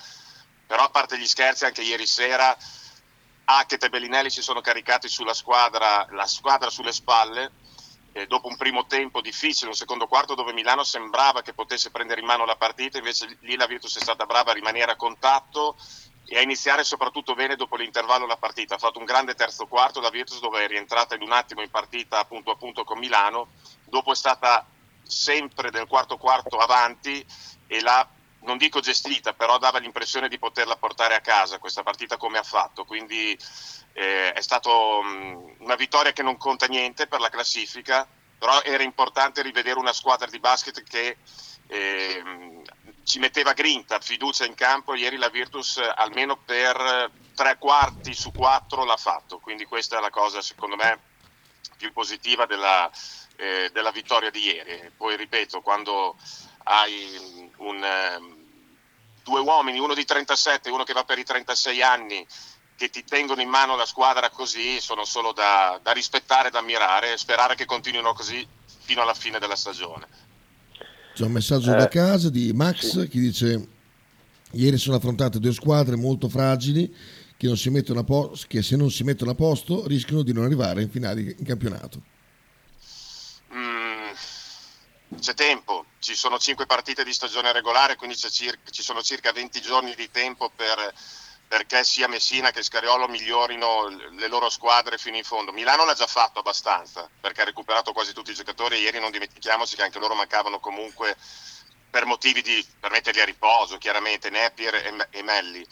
però a parte gli scherzi anche ieri sera Hackett e Bellinelli si sono caricati sulla squadra, la squadra sulle spalle, eh, dopo un primo tempo difficile, un secondo quarto dove Milano sembrava che potesse prendere in mano la partita, invece lì la Virtus è stata brava a rimanere a contatto e a iniziare soprattutto bene dopo l'intervallo la partita. Ha fatto un grande terzo quarto, la Virtus dove è rientrata in un attimo in partita punto a punto con Milano, dopo è stata sempre nel quarto quarto avanti e l'ha non dico gestita, però dava l'impressione di poterla portare a casa questa partita come ha fatto, quindi eh, è stata um, una vittoria che non conta niente per la classifica, però era importante rivedere una squadra di basket che eh, ci metteva grinta, fiducia in campo. Ieri la Virtus almeno per tre quarti su quattro l'ha fatto, quindi questa è la cosa secondo me più positiva della, eh, della vittoria di ieri. Poi ripeto, quando hai un, um, due uomini, uno di 37 e uno che va per i 36 anni, che ti tengono in mano la squadra così sono solo da, da rispettare e da ammirare e sperare che continuino così fino alla fine della stagione. C'è un messaggio eh, da casa di Max sì. che dice ieri sono affrontate due squadre molto fragili che, po- che, se non si mettono a posto rischiano di non arrivare in finale in campionato. Mm, c'è tempo, ci sono cinque partite di stagione regolare, quindi circa, ci sono circa 20 giorni di tempo per perché sia Messina che Scariolo migliorino le loro squadre fino in fondo. Milano l'ha già fatto abbastanza perché ha recuperato quasi tutti i giocatori ieri non dimentichiamoci che anche loro mancavano comunque per motivi di per metterli a riposo, chiaramente Napier e, e Melli.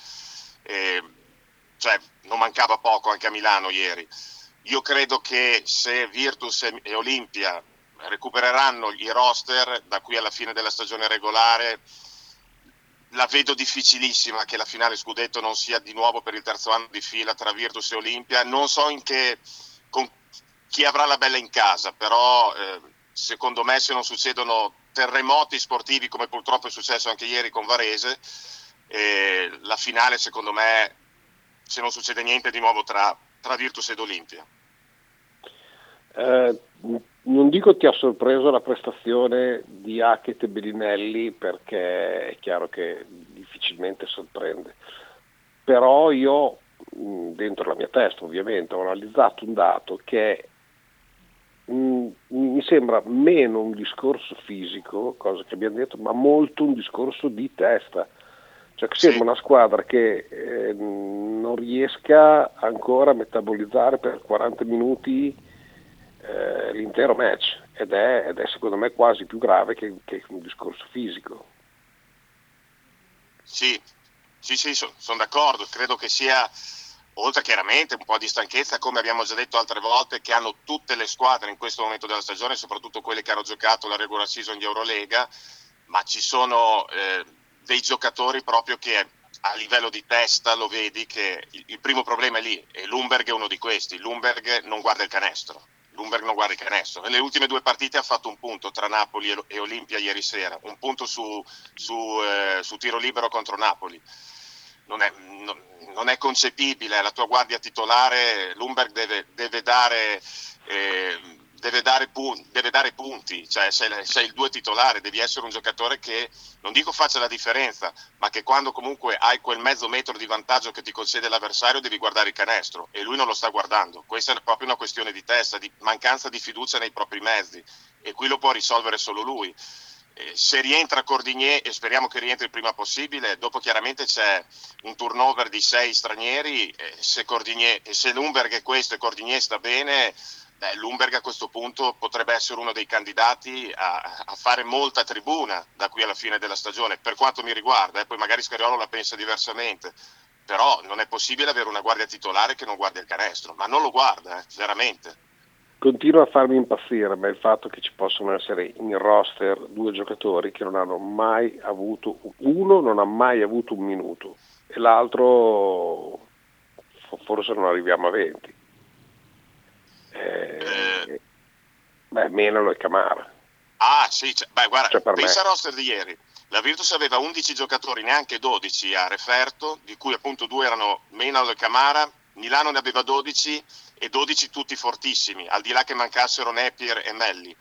E, cioè non mancava poco anche a Milano ieri. Io credo che se Virtus e Olimpia recupereranno i roster da qui alla fine della stagione regolare la vedo difficilissima che la finale scudetto non sia di nuovo per il terzo anno di fila tra Virtus e Olimpia. Non so in che, con chi avrà la bella in casa, però eh, secondo me se non succedono terremoti sportivi come purtroppo è successo anche ieri con Varese, eh, la finale secondo me se non succede niente di nuovo tra, tra Virtus ed Olimpia. Eh, non dico ti ha sorpreso la prestazione di Hackett e Bellinelli perché è chiaro che difficilmente sorprende, però io dentro la mia testa ovviamente ho analizzato un dato che mh, mi sembra meno un discorso fisico, cosa che abbiamo detto, ma molto un discorso di testa. Cioè che sembra una squadra che eh, non riesca ancora a metabolizzare per 40 minuti eh, l'intero match ed è, ed è, secondo me quasi più grave che, che un discorso fisico. Sì, sì, sì, sono son d'accordo, credo che sia, oltre chiaramente un po' di stanchezza, come abbiamo già detto altre volte, che hanno tutte le squadre in questo momento della stagione, soprattutto quelle che hanno giocato la regular season di Eurolega, ma ci sono eh, dei giocatori proprio che a livello di testa lo vedi che il, il primo problema è lì e Lumberg è uno di questi, Lumberg non guarda il canestro Lumberg non guarda il canestro. Nelle ultime due partite ha fatto un punto tra Napoli e Olimpia ieri sera, un punto su, su, eh, su tiro libero contro Napoli. Non è, non, non è, concepibile, la tua guardia titolare, Lumberg deve, deve dare... Eh, deve dare, punti, deve dare punti, cioè sei, sei, il due titolare, devi essere un giocatore che non dico faccia la differenza, ma che quando comunque hai quel mezzo metro di vantaggio che ti concede l'avversario devi guardare il canestro e lui non lo sta guardando. Questa è proprio una questione di testa, di mancanza di fiducia nei propri mezzi e qui lo può risolvere solo lui. se rientra Cordigné e speriamo che rientri il prima possibile, dopo chiaramente c'è un turnover di sei stranieri, se, Cordigné, se Lumberg è questo e Cordigné sta bene, Beh, Lumberg a questo punto potrebbe essere uno dei candidati a, a, fare molta tribuna da qui alla fine della stagione, per quanto mi riguarda, eh, poi magari Scariolo la pensa diversamente, però non è possibile avere una guardia titolare che non guarda il canestro, ma non lo guarda, eh, veramente. Continua a farmi impazzire ma il fatto che ci possono essere in roster due giocatori che non hanno mai avuto, uno non ha mai avuto un minuto e l'altro forse non arriviamo a 20 eh, beh, Menalo e Camara. Ah sì, cioè, beh guarda, cioè pensa al roster di ieri. La Virtus aveva 11 giocatori, neanche 12 a referto, di cui appunto due erano Menalo e Camara, Milano ne aveva 12 e 12 tutti fortissimi, al di là che mancassero Napier e Melli.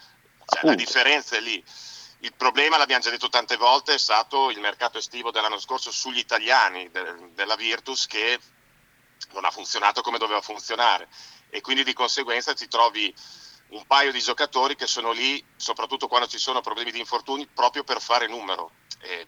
Cioè, la differenza è lì. Il problema, l'abbiamo già detto tante volte, è stato il mercato estivo dell'anno scorso sugli italiani de- della Virtus che non ha funzionato come doveva funzionare e quindi di conseguenza ti trovi un paio di giocatori che sono lì, soprattutto quando ci sono problemi di infortuni, proprio per fare numero. E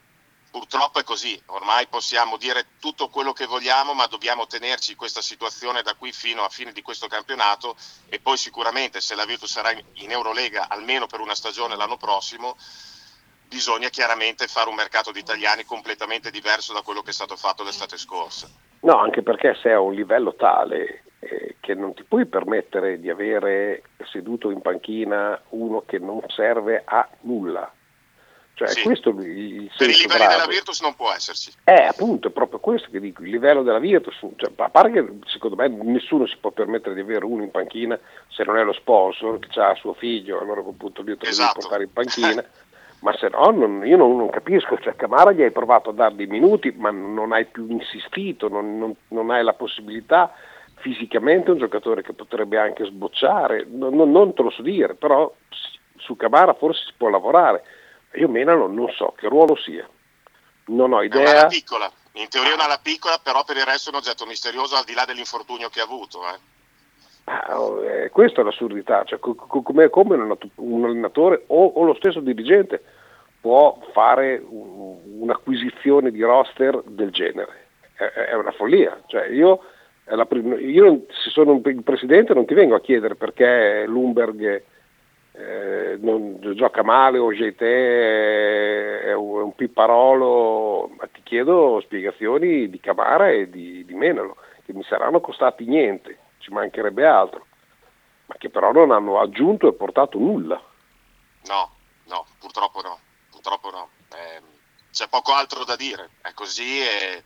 purtroppo è così, ormai possiamo dire tutto quello che vogliamo, ma dobbiamo tenerci questa situazione da qui fino a fine di questo campionato e poi sicuramente se la Virtus sarà in Eurolega almeno per una stagione l'anno prossimo, bisogna chiaramente fare un mercato di italiani completamente diverso da quello che è stato fatto l'estate scorsa. No, anche perché se a un livello tale eh, che non ti puoi permettere di avere seduto in panchina uno che non serve a nulla. Cioè, sì. questo il, il per i livelli grave. della Virtus non può esserci. Eh, appunto, è proprio questo che dico, il livello della Virtus, cioè, a parte che secondo me nessuno si può permettere di avere uno in panchina se non è lo sponsor che ha suo figlio, allora a quel punto lì lo devi esatto. portare in panchina. ma se no non, io non, non, capisco, cioè Camara gli hai provato a dargli minuti ma non hai più insistito, non, non, non hai la possibilità fisicamente un giocatore che potrebbe anche sbocciare, non, non te lo so dire, però su Camara forse si può lavorare, io Menalo non so che ruolo sia, non ho idea. È una piccola, in teoria è una piccola, però per il resto è un oggetto misterioso al di là dell'infortunio che ha avuto. Eh. Ah, oh, eh, questa è l'assurdità, cioè, come, come un allenatore o, o, lo stesso dirigente può fare un'acquisizione di roster del genere. È, è una follia. Cioè, io, prima, io, se sono il presidente non ti vengo a chiedere perché Lumberg eh, non gioca male o GT è un, è un pipparolo, ma ti chiedo spiegazioni di Camara e di, di Menalo, che mi saranno costati niente ci mancherebbe altro, ma che però non hanno aggiunto e portato nulla. No, no, purtroppo no, purtroppo no. Eh, c'è poco altro da dire, è così e,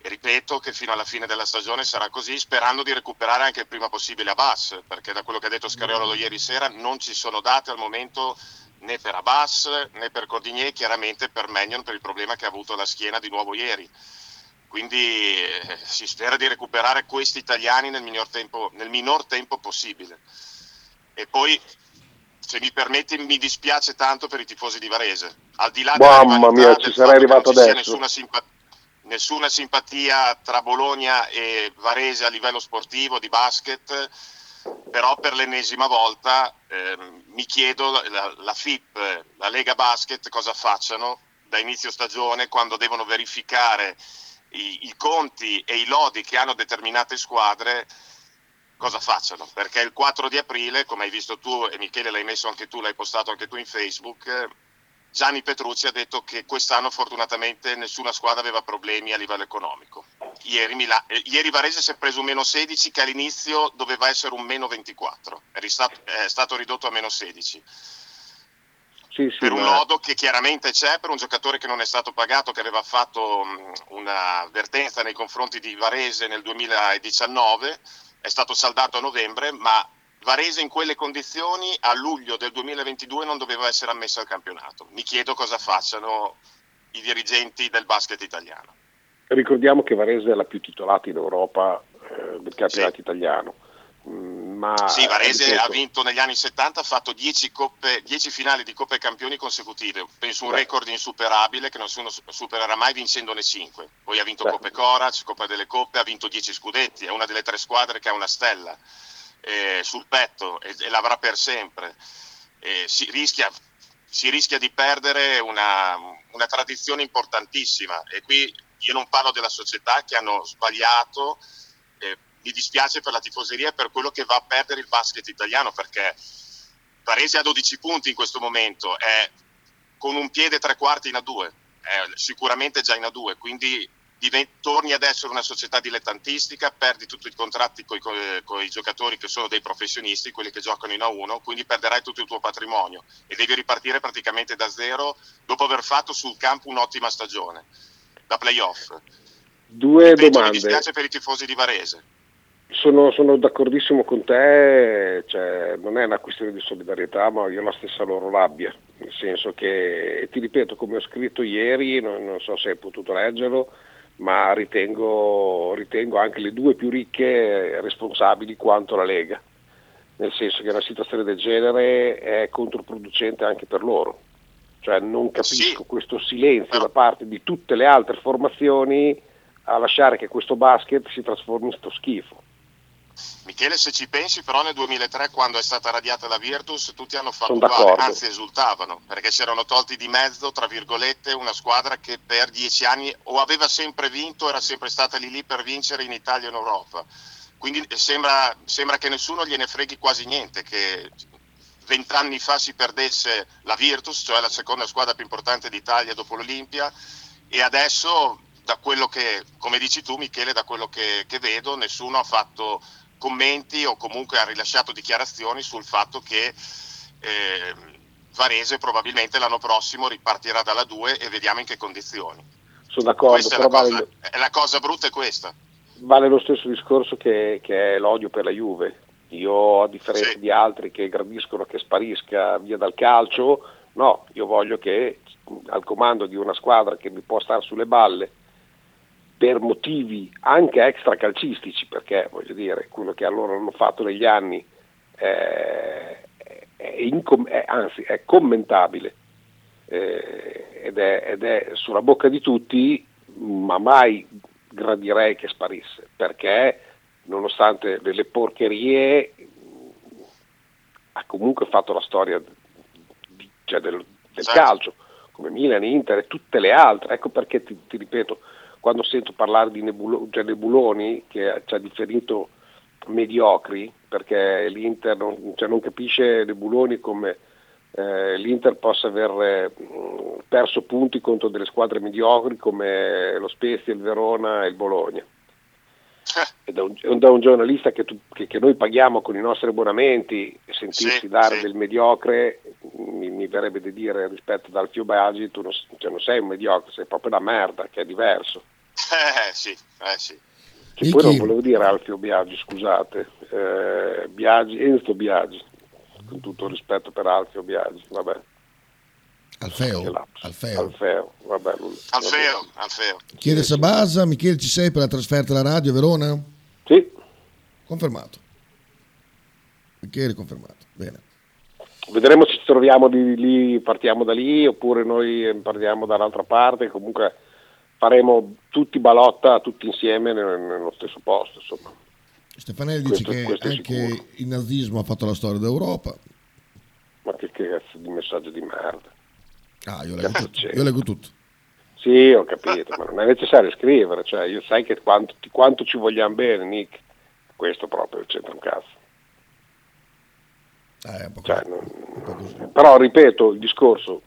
e, ripeto che fino alla fine della stagione sarà così, sperando di recuperare anche il prima possibile Abbas, perché da quello che ha detto Scariolo ieri sera non ci sono date al momento né per Abbas né per Cordigné, chiaramente per Magnon per il problema che ha avuto la schiena di nuovo ieri. Quindi eh, si spera di recuperare questi italiani nel minor tempo, nel minor tempo possibile. E poi se mi permetti, mi dispiace tanto per i tifosi di Varese. Al di là Mamma mia, ci sarei arrivato adesso. Nessuna, simpa- nessuna, simpatia tra Bologna e Varese a livello sportivo, di basket, però per l'ennesima volta eh, mi chiedo la, la FIP, la Lega Basket, cosa facciano da inizio stagione quando devono verificare i, i conti e i lodi che hanno determinate squadre cosa facciano, perché il 4 di aprile, come hai visto tu e Michele l'hai messo anche tu, l'hai postato anche tu in Facebook, Gianni Petrucci ha detto che quest'anno fortunatamente nessuna squadra aveva problemi a livello economico. Ieri, Mila- eh, ieri Varese si è preso un meno 16 che all'inizio doveva essere un meno 24, è stato, è stato ridotto a meno 16. Sì, sì, per un lodo che chiaramente c'è, per un giocatore che non è stato pagato, che aveva fatto un'avvertenza nei confronti di Varese nel 2019 è stato saldato a novembre, ma Varese in quelle condizioni a luglio del 2022 non doveva essere ammesso al campionato. Mi chiedo cosa facciano i dirigenti del basket italiano. Ricordiamo che Varese è la più titolata in Europa eh, del campionato sì. italiano. Mm, ma, sì, Varese ha vinto negli anni 70, ha fatto 10, finali di Coppe Campioni consecutive, penso un Beh. record insuperabile che nessuno supererà mai vincendone 5. Poi ha vinto Beh. Coppe Corac, Coppa delle Coppe, ha vinto 10 scudetti, è una delle tre squadre che ha una stella eh, sul petto e, e, l'avrà per sempre. Eh, si, rischia, si, rischia, di perdere una, una tradizione importantissima e qui io non parlo della società che hanno sbagliato. Eh, mi dispiace per la tifoseria e per quello che va a perdere il basket italiano perché Varese ha 12 punti in questo momento, è con un piede tre quarti in A2, è sicuramente già in A2, quindi torni ad essere una società dilettantistica, perdi tutti i contratti con i giocatori che sono dei professionisti, quelli che giocano in A1, quindi perderai tutto il tuo patrimonio e devi ripartire praticamente da zero dopo aver fatto sul campo un'ottima stagione da playoff. Due Ripeto, domande. Mi dispiace per i tifosi di Varese. Sono, sono, d'accordissimo con te, cioè, non è una questione di solidarietà, ma io ho la stessa loro rabbia, nel senso che, ti ripeto, come ho scritto ieri, non, non so se hai potuto leggerlo, ma ritengo, ritengo, anche le due più ricche responsabili quanto la Lega, nel senso che una situazione del genere è controproducente anche per loro, cioè non capisco questo silenzio da parte di tutte le altre formazioni a lasciare che questo basket si trasformi in sto schifo. Michele, se ci pensi, però nel 2003, quando è stata radiata la Virtus, tutti hanno fatto uguale, anzi esultavano, perché si erano tolti di mezzo, tra virgolette, una squadra che per dieci anni o aveva sempre vinto, era sempre stata lì lì per vincere in Italia e in Europa. Quindi sembra, sembra che nessuno gliene freghi quasi niente, che vent'anni fa si perdesse la Virtus, cioè la seconda squadra più importante d'Italia dopo l'Olimpia, e adesso da quello che, come dici tu Michele, da quello che, che vedo, nessuno ha fatto commenti o comunque ha rilasciato dichiarazioni sul fatto che eh, Varese probabilmente l'anno prossimo ripartirà dalla 2 e vediamo in che condizioni. Sono d'accordo. È la, cosa, vale, la, cosa, brutta è questa. Vale lo stesso discorso che, che è l'odio per la Juve. Io, a differenza sì. di altri che gradiscono che sparisca via dal calcio, no, io voglio che al comando di una squadra che mi può stare sulle balle per motivi anche extra calcistici, perché voglio dire, quello che loro hanno fatto negli anni eh, è, incom- è, anzi è commentabile eh, ed, è, ed, è, sulla bocca di tutti, ma mai gradirei che sparisse, perché nonostante le porcherie ha comunque fatto la storia di, cioè del, del certo. calcio, come Milan, Inter e tutte le altre, ecco perché ti, ti ripeto, quando sento parlare di nebulo, cioè nebuloni che ci ha differito mediocri, perché l'Inter non, cioè non capisce nebuloni come eh, l'Inter possa aver eh, perso punti contro delle squadre mediocri come lo Spezia, il Verona e il Bologna. e da, un, da un, giornalista che, tu, che, che, noi paghiamo con i nostri abbonamenti sentirsi sì, dare sì. del mediocre mi, mi, verrebbe di dire rispetto ad Alfio Biagi tu non, cioè non, sei un mediocre sei proprio una merda che è diverso eh sì, eh sì. che poi non volevo dire Alfio Biagi scusate eh, Biagi, Enzo Biagi con tutto il rispetto per Alfio Biagi vabbè Alfeo, Alfeo. Alfeo, vabbè, lui, Alfeo. Alfeo. Chiede Sabasa, Michele ci sei per la trasferta alla radio Verona? Sì. Confermato. Michele confermato, bene. Vedremo se ci troviamo di lì, partiamo da lì oppure noi partiamo dall'altra parte, comunque faremo tutti balotta, tutti insieme nello stesso posto. Insomma. Stefanelli dice che anche il nazismo ha fatto la storia d'Europa. Ma che cazzo di messaggio di merda. Ah, io leggo, tutto. io leggo tutto. Sì, ho capito, ma non è necessario scrivere, cioè io sai che quanto, quanto ci vogliamo bene, Nick, questo proprio c'entra un cazzo. Eh, un cioè, non, però ripeto il discorso,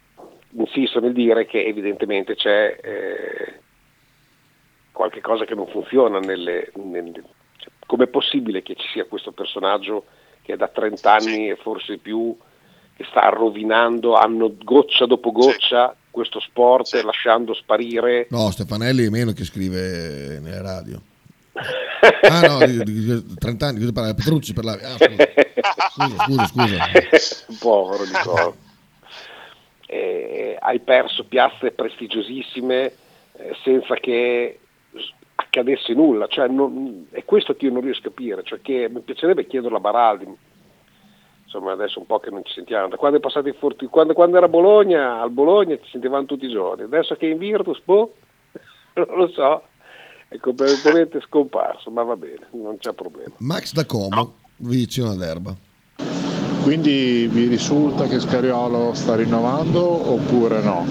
insisto nel dire che evidentemente c'è eh, qualche cosa che non funziona nelle, nelle cioè, com'è possibile che ci sia questo personaggio che da 30 anni e forse più che sta rovinando anno, goccia dopo goccia questo sport lasciando sparire. No, Stefanelli è meno che scrive nelle radio. ah no, di, di, 30 anni, cosa parla? Petrucci per la... Ah, scusa, scusa, scusa. Povero Nicola. Eh, hai perso piazze prestigiosissime eh, senza che accadesse nulla, cioè, non, è questo che io non riesco a capire, cioè che mi piacerebbe chiederlo a Baraldi, insomma adesso un po' che non ci sentiamo, da quando è passato il Forti, quando, quando era Bologna, al Bologna ci sentivamo tutti i giorni, adesso che è in Virtus, boh, non lo so, è completamente scomparso, ma va bene, non c'è problema. Max da Como, vicino all'erba. Quindi vi risulta che Scariolo sta rinnovando oppure no?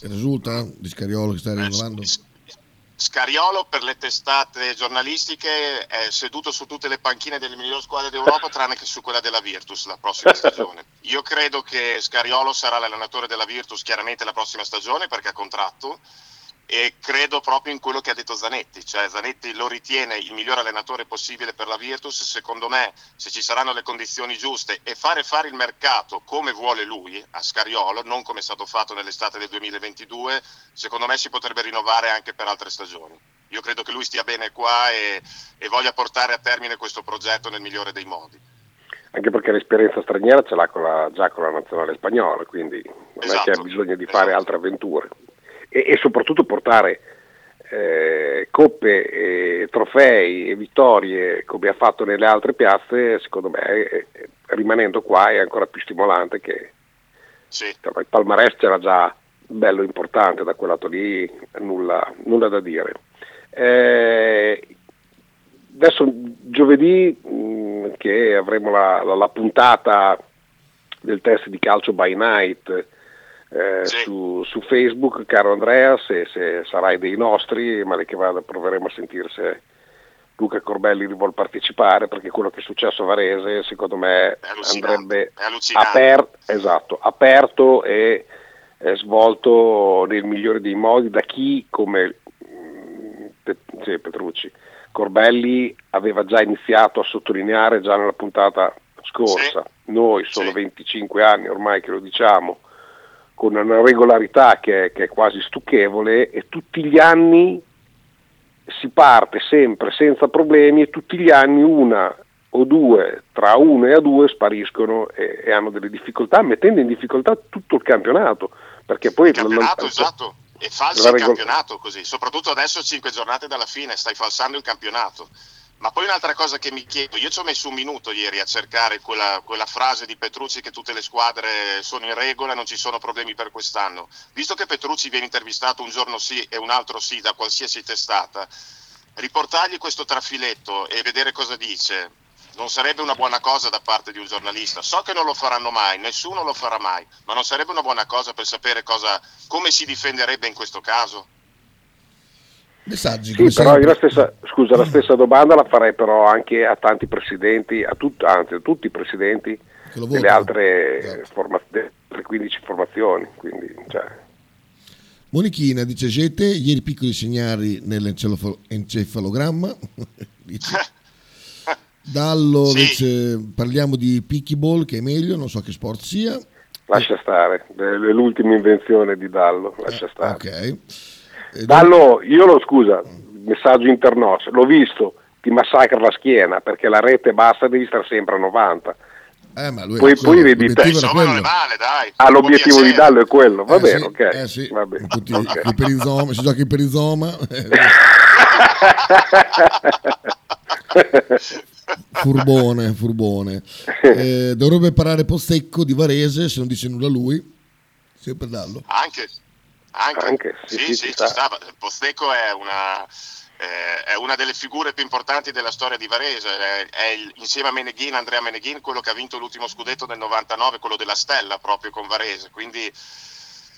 Risulta di Scariolo che sta rinnovando? Scariolo per le testate giornalistiche è seduto su tutte le panchine delle migliori squadre d'Europa tranne che su quella della Virtus la prossima stagione. Io credo che Scariolo sarà l'allenatore della Virtus chiaramente la prossima stagione perché ha contratto e credo proprio in quello che ha detto Zanetti, cioè Zanetti lo ritiene il miglior allenatore possibile per la Virtus, secondo me se ci saranno le condizioni giuste e fare fare il mercato come vuole lui a Scariolo, non come è stato fatto nell'estate del 2022, secondo me si potrebbe rinnovare anche per altre stagioni. Io credo che lui stia bene qua e, e voglia portare a termine questo progetto nel migliore dei modi. Anche perché l'esperienza straniera ce l'ha con la, già con la nazionale spagnola, quindi non esatto, è che ha bisogno di fare esatto. altre avventure e, e soprattutto portare eh, coppe, e trofei e vittorie come ha fatto nelle altre piazze, secondo me eh, rimanendo qua è ancora più stimolante che sì. il palmarès c'era già bello importante da quel lato lì, nulla, nulla da dire. Eh, adesso giovedì mh, mm, che avremo la, la, la, puntata del test di calcio by night eh, sì. su, su, Facebook, caro Andrea, se, se, sarai dei nostri, male che vada proveremo a sentire se Luca Corbelli vuole partecipare, perché quello che è successo a Varese secondo me andrebbe aper- esatto, aperto e eh, svolto nel migliore dei modi da chi come mm, sì, Petrucci. Corbelli aveva già iniziato a sottolineare già nella puntata scorsa, sì. noi sono sì. 25 anni ormai che lo diciamo, con una regolarità che è, che è quasi stucchevole e tutti gli anni si parte sempre senza problemi e tutti gli anni una o due, tra uno e a due spariscono e, e hanno delle difficoltà, mettendo in difficoltà tutto il campionato. Perché poi il campionato, esatto, e falsi il campionato così, soprattutto adesso cinque giornate dalla fine, stai falsando il campionato. Ma poi un'altra cosa che mi chiedo, io ci ho messo un minuto ieri a cercare quella, quella, frase di Petrucci che tutte le squadre sono in regola, non ci sono problemi per quest'anno. Visto che Petrucci viene intervistato un giorno sì e un altro sì da qualsiasi testata, riportargli questo trafiletto e vedere cosa dice non sarebbe una buona cosa da parte di un giornalista. So che non lo faranno mai, nessuno lo farà mai, ma non sarebbe una buona cosa per sapere cosa, come si difenderebbe in questo caso? Messaggi. Sì, però io la stessa, scusa, la stessa domanda la farei però anche a tanti presidenti, a tut, anzi a tutti i presidenti delle altre, esatto. forma, delle 15 formazioni. Quindi, cioè. Monichina dice siete ieri piccoli segnali nell'encefalogramma. Dice. Dallo Sì. invece parliamo di pickleball che è meglio, non so che sport sia. Lascia stare, è l'ultima invenzione di Dallo, lascia stare. Ok. Dallo, io lo scusa, messaggio internos, l'ho visto, ti massacra la schiena perché la rete bassa devi stare sempre a 90. Eh, ma lui Poi, poi vedi te. l'obiettivo era quello. Ah, l'obiettivo di Dallo è quello, va Eh, bene, sì, ok. eh, sì. Va bene. Tutti ok. i perizoma, si gioca in perizoma. furbone, furbone. Eh, dovrebbe parare Postecco di Varese, se non dice nulla lui. Sempre Dallo. Anche, anche, Anche, sì, sì, sì, sì, sta. sta. Postecco è una, eh, è una delle figure più importanti della storia di Varese, è, è il- insieme a Meneghin, Andrea Meneghin, quello che ha vinto l'ultimo scudetto nel 99, quello della Stella proprio con Varese, quindi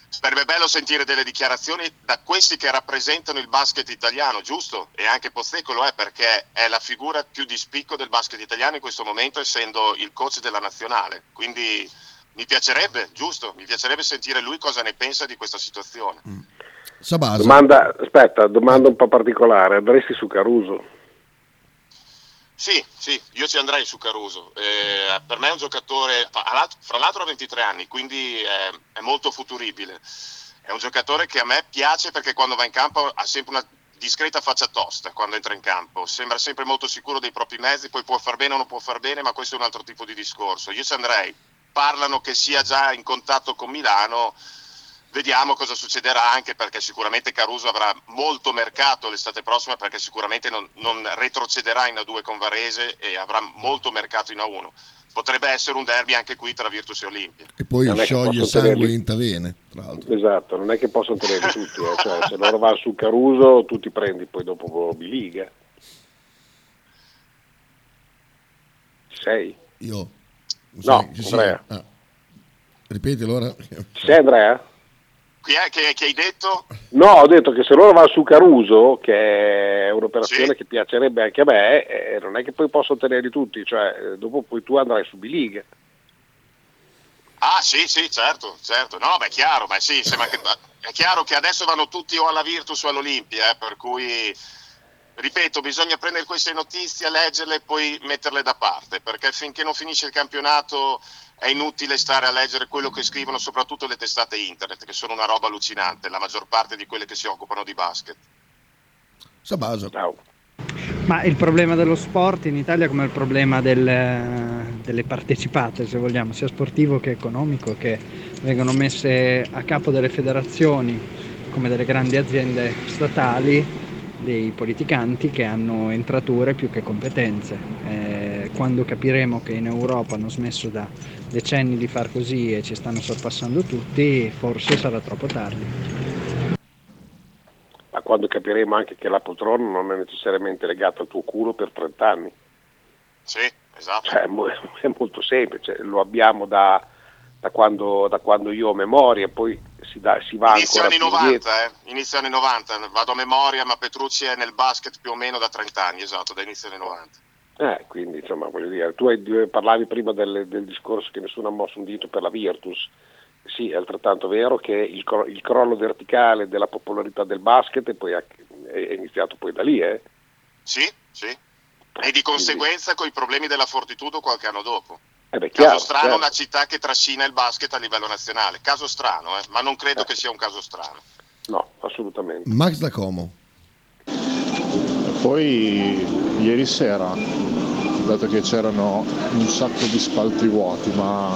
sarebbe bello sentire delle dichiarazioni da questi che rappresentano il basket italiano, giusto? E anche Postecco lo è perché è la figura più di spicco del basket italiano in questo momento essendo il coach della nazionale, quindi mi piacerebbe, giusto? Mi piacerebbe sentire lui cosa ne pensa di questa situazione. Sabasa. Domanda, aspetta, domanda un po' particolare, andresti su Caruso? Sì, sì, io ci andrei su Caruso. Eh, per me è un giocatore, fra l'altro- fra l'altro ha 23 anni, quindi è, è molto futuribile. È un giocatore che a me piace perché quando va in campo ha sempre una discreta faccia tosta quando entra in campo. Sembra sempre molto sicuro dei propri mezzi, poi può far bene o non può far bene, ma questo è un altro tipo di discorso. Io ci andrei. Parlano che sia già in contatto con Milano. Vediamo cosa succederà anche perché sicuramente Caruso avrà molto mercato l'estate prossima perché sicuramente non, non retrocederà in A2 con Varese e avrà molto mercato in A1. Potrebbe essere un derby anche qui tra Virtus e Olimpia. E poi Non scioglie sangue in tavene, tra l'altro. Esatto, non è che possono tenere tutti, eh, cioè, se loro vanno su Caruso tu ti prendi poi dopo Biliga. Sei? Io? No, Sì, sì, Andrea. ah. Ripeti allora? Sei Andrea? Chi è che, che hai detto? No, ho detto che se loro vanno su Caruso, che è un'operazione che piacerebbe anche a me, eh, non è che poi posso tenerli tutti, cioè eh, dopo poi tu andrai su Biliga. Ah sì, sì, certo, certo. No, beh, è chiaro, beh, sì, sembra che- è chiaro che adesso vanno tutti o alla Virtus o all'Olimpia, eh, per cui, ripeto, bisogna prendere queste notizie, leggerle e poi metterle da parte, perché finché non finisce il campionato è inutile stare a leggere quello che scrivono soprattutto le testate internet, che sono una roba allucinante, la maggior parte di quelle che si occupano di basket. Sabasa. Ma il problema dello sport in Italia come il problema del- delle partecipate, se vogliamo, sia sportivo che economico, che vengono messe a capo delle federazioni come delle grandi aziende statali, dei politicanti che hanno entrature più che competenze. Eh, quando capiremo che in Europa hanno smesso da decenni di far così e ci stanno sorpassando tutti, forse sarà troppo tardi. Ma quando capiremo anche che la poltrona non è necessariamente legata al tuo culo per 30 anni. Sì, esatto. Cioè, è mo- è molto semplice, lo abbiamo da, da quando, da quando io ho memoria, poi si, dà- si va Inizio ancora anni più 90, indietro. eh? Inizio anni 90, vado a memoria, ma Petrucci è nel basket più o meno da 30 anni, esatto, da inizio anni 90. Eh, quindi insomma voglio dire, tu hai- parlavi prima del, del discorso che nessuno ha mosso un dito per la Virtus. Sì, è altrettanto vero che il, cro- il crollo verticale della popolarità del basket è, poi è iniziato poi da lì, eh. Sì, sì. E di conseguenza con i problemi della Fortitudo qualche anno dopo. Eh beh, Caso chiaro, strano, chiaro. una città che trascina il basket a livello nazionale. Caso strano, eh? ma non credo che sia un caso strano. No, assolutamente. Max da Como. Poi ieri sera, dato che c'erano un sacco di spalti vuoti, ma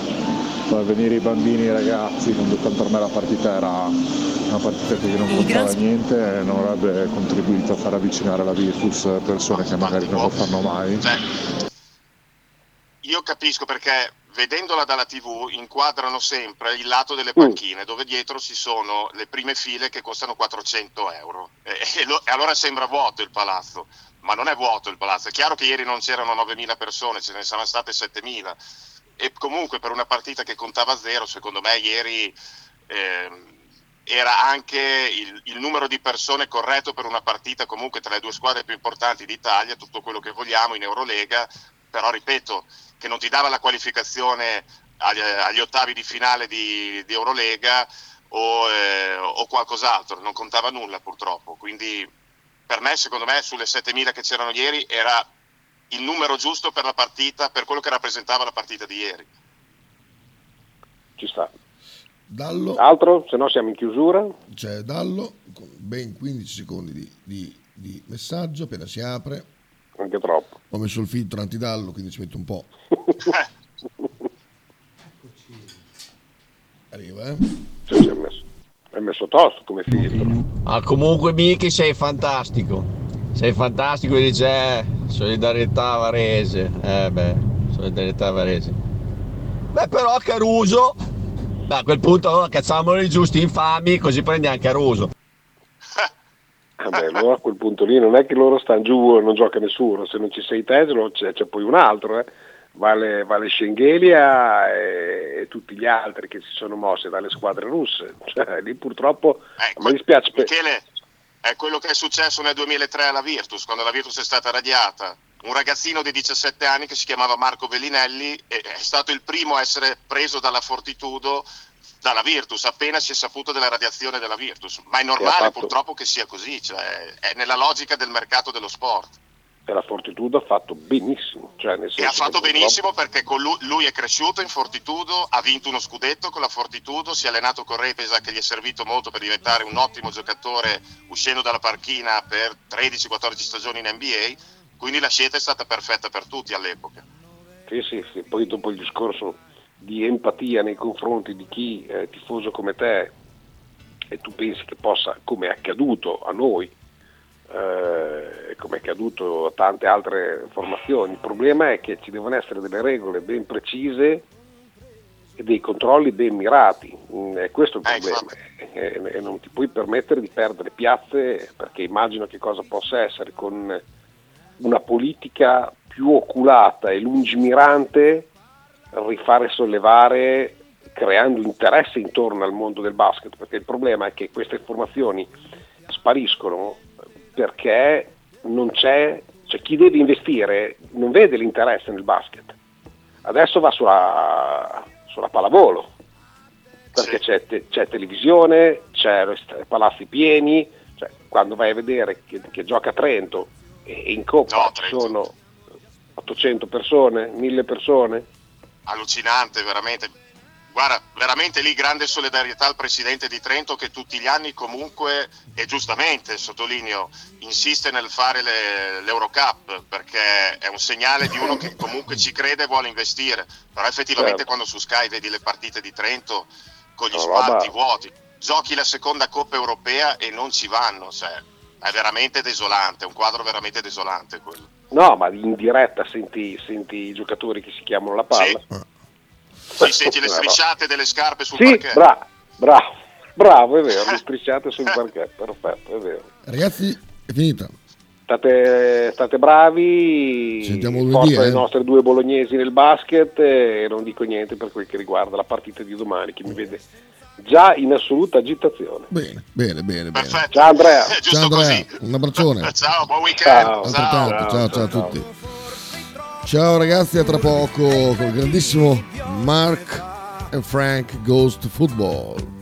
far venire i bambini e i ragazzi, quando per me la partita era una partita che non contava niente, non avrebbe contribuito a far avvicinare la Virtus persone che magari non lo fanno mai. Io capisco perché vedendola dalla TV inquadrano sempre il lato delle panchine dove dietro ci sono le prime file che costano 400 euro. E, e lo- e allora sembra vuoto il palazzo, ma non è vuoto il palazzo. È chiaro che ieri non c'erano 9.000 persone, ce ne saranno state 7.000 e comunque per una partita che contava zero, secondo me ieri ehm, era anche il, il numero di persone corretto per una partita comunque tra le due squadre più importanti d'Italia, tutto quello che vogliamo in Eurolega, però ripeto che non ti dava la qualificazione agli, agli ottavi di finale di, di Eurolega, o, eh, o qualcos'altro, non contava nulla purtroppo. Quindi per me, secondo me, sulle 7.000 che c'erano ieri era il numero giusto per la partita, per quello che rappresentava la partita di ieri. Ci sta. Dallo. Altro? Se no siamo in chiusura. C'è Dallo con ben 15 secondi di, di- di messaggio appena si apre. Anche troppo. Ho messo il filtro antidallo, quindi ci metto un po'. Arriva, eh? Sì, sì, è messo, è messo tosto come filtro. Ah, comunque Miki sei fantastico. Sei fantastico e dice eh, solidarietà Varese. Eh beh, solidarietà Varese. Beh però Caruso. Beh, a quel punto allora cacciamolo i giusti infami così prendi anche Caruso. Vabbè, allora a quel punto lì non è che loro stanno giù e non gioca nessuno, se non ci sei te c'è, c'è poi un altro, eh. vale, vale Schengelia e, e tutti gli altri che si sono mossi dalle squadre russe. Cioè, lì purtroppo mi dispiace. Michele, è quello che è successo nel 2003 alla Virtus, quando la Virtus è stata radiata. Un ragazzino di 17 anni che si chiamava Marco Bellinelli è stato il primo a essere preso dalla Fortitudo dalla Virtus, appena si è saputo della radiazione della Virtus. Ma è normale fatto- purtroppo che sia così, cioè è nella logica del mercato dello sport. E la Fortitudo ha fatto benissimo. Cioè, E ha fatto benissimo perché con lui, lui è cresciuto in Fortitudo, ha vinto uno scudetto con la Fortitudo, si è allenato con Repesa che gli è servito molto per diventare un ottimo giocatore uscendo dalla parchina per 13-14 stagioni in NBA, quindi la scelta è stata perfetta per tutti all'epoca. Sì, sì, sì. Poi dopo il discorso di empatia nei confronti di chi è tifoso come te e tu pensi che possa, come è accaduto a noi, eh, come è accaduto a tante altre formazioni, il problema è che ci devono essere delle regole ben precise e dei controlli ben mirati, Mm, è questo il problema. e, e non ti puoi permettere di perdere piazze perché immagino che cosa possa essere con una politica più oculata e lungimirante rifare sollevare creando interesse intorno al mondo del basket, perché il problema è che queste informazioni spariscono perché non c'è, cioè chi deve investire non vede l'interesse nel basket. Adesso va sulla, sulla pallavolo, perché c'è, te- c'è televisione, c'è palazzi pieni, cioè, quando vai a vedere che, che gioca a Trento e e in Coppa ci sono 800 persone, 1000 persone, allucinante veramente. Guarda, veramente lì grande solidarietà al presidente di Trento che tutti gli anni comunque, e giustamente sottolineo, insiste nel fare le- l'Eurocup perché è un segnale di uno che comunque ci crede e vuole investire. Però effettivamente Certo. quando su Sky vedi le partite di Trento con gli No, spalti vuoti, giochi la seconda Coppa Europea e non ci vanno, cioè, è veramente desolante, è un quadro veramente desolante quello. No, ma in diretta senti, senti i giocatori che si chiamano la palla. Sì, senti le strisciate delle scarpe sul Sì, parquet. bra- bravo, bravo, è vero, le strisciate sul parquet, perfetto, è vero. Ragazzi, è finita. State, state bravi, Sentiamo lunedì, forza le eh. nostre due bolognesi nel basket e non dico niente per quel che riguarda la partita di domani che mi vede già in assoluta agitazione. Bene, bene, bene. bene. Ciao Andrea. Ciao Andrea, un abbraccione. Ciao, buon weekend. Ciao. Altrettanto, ciao, ciao, a tutti. Ciao ragazzi, a tra poco con il grandissimo Mark and Frank Goes to Football.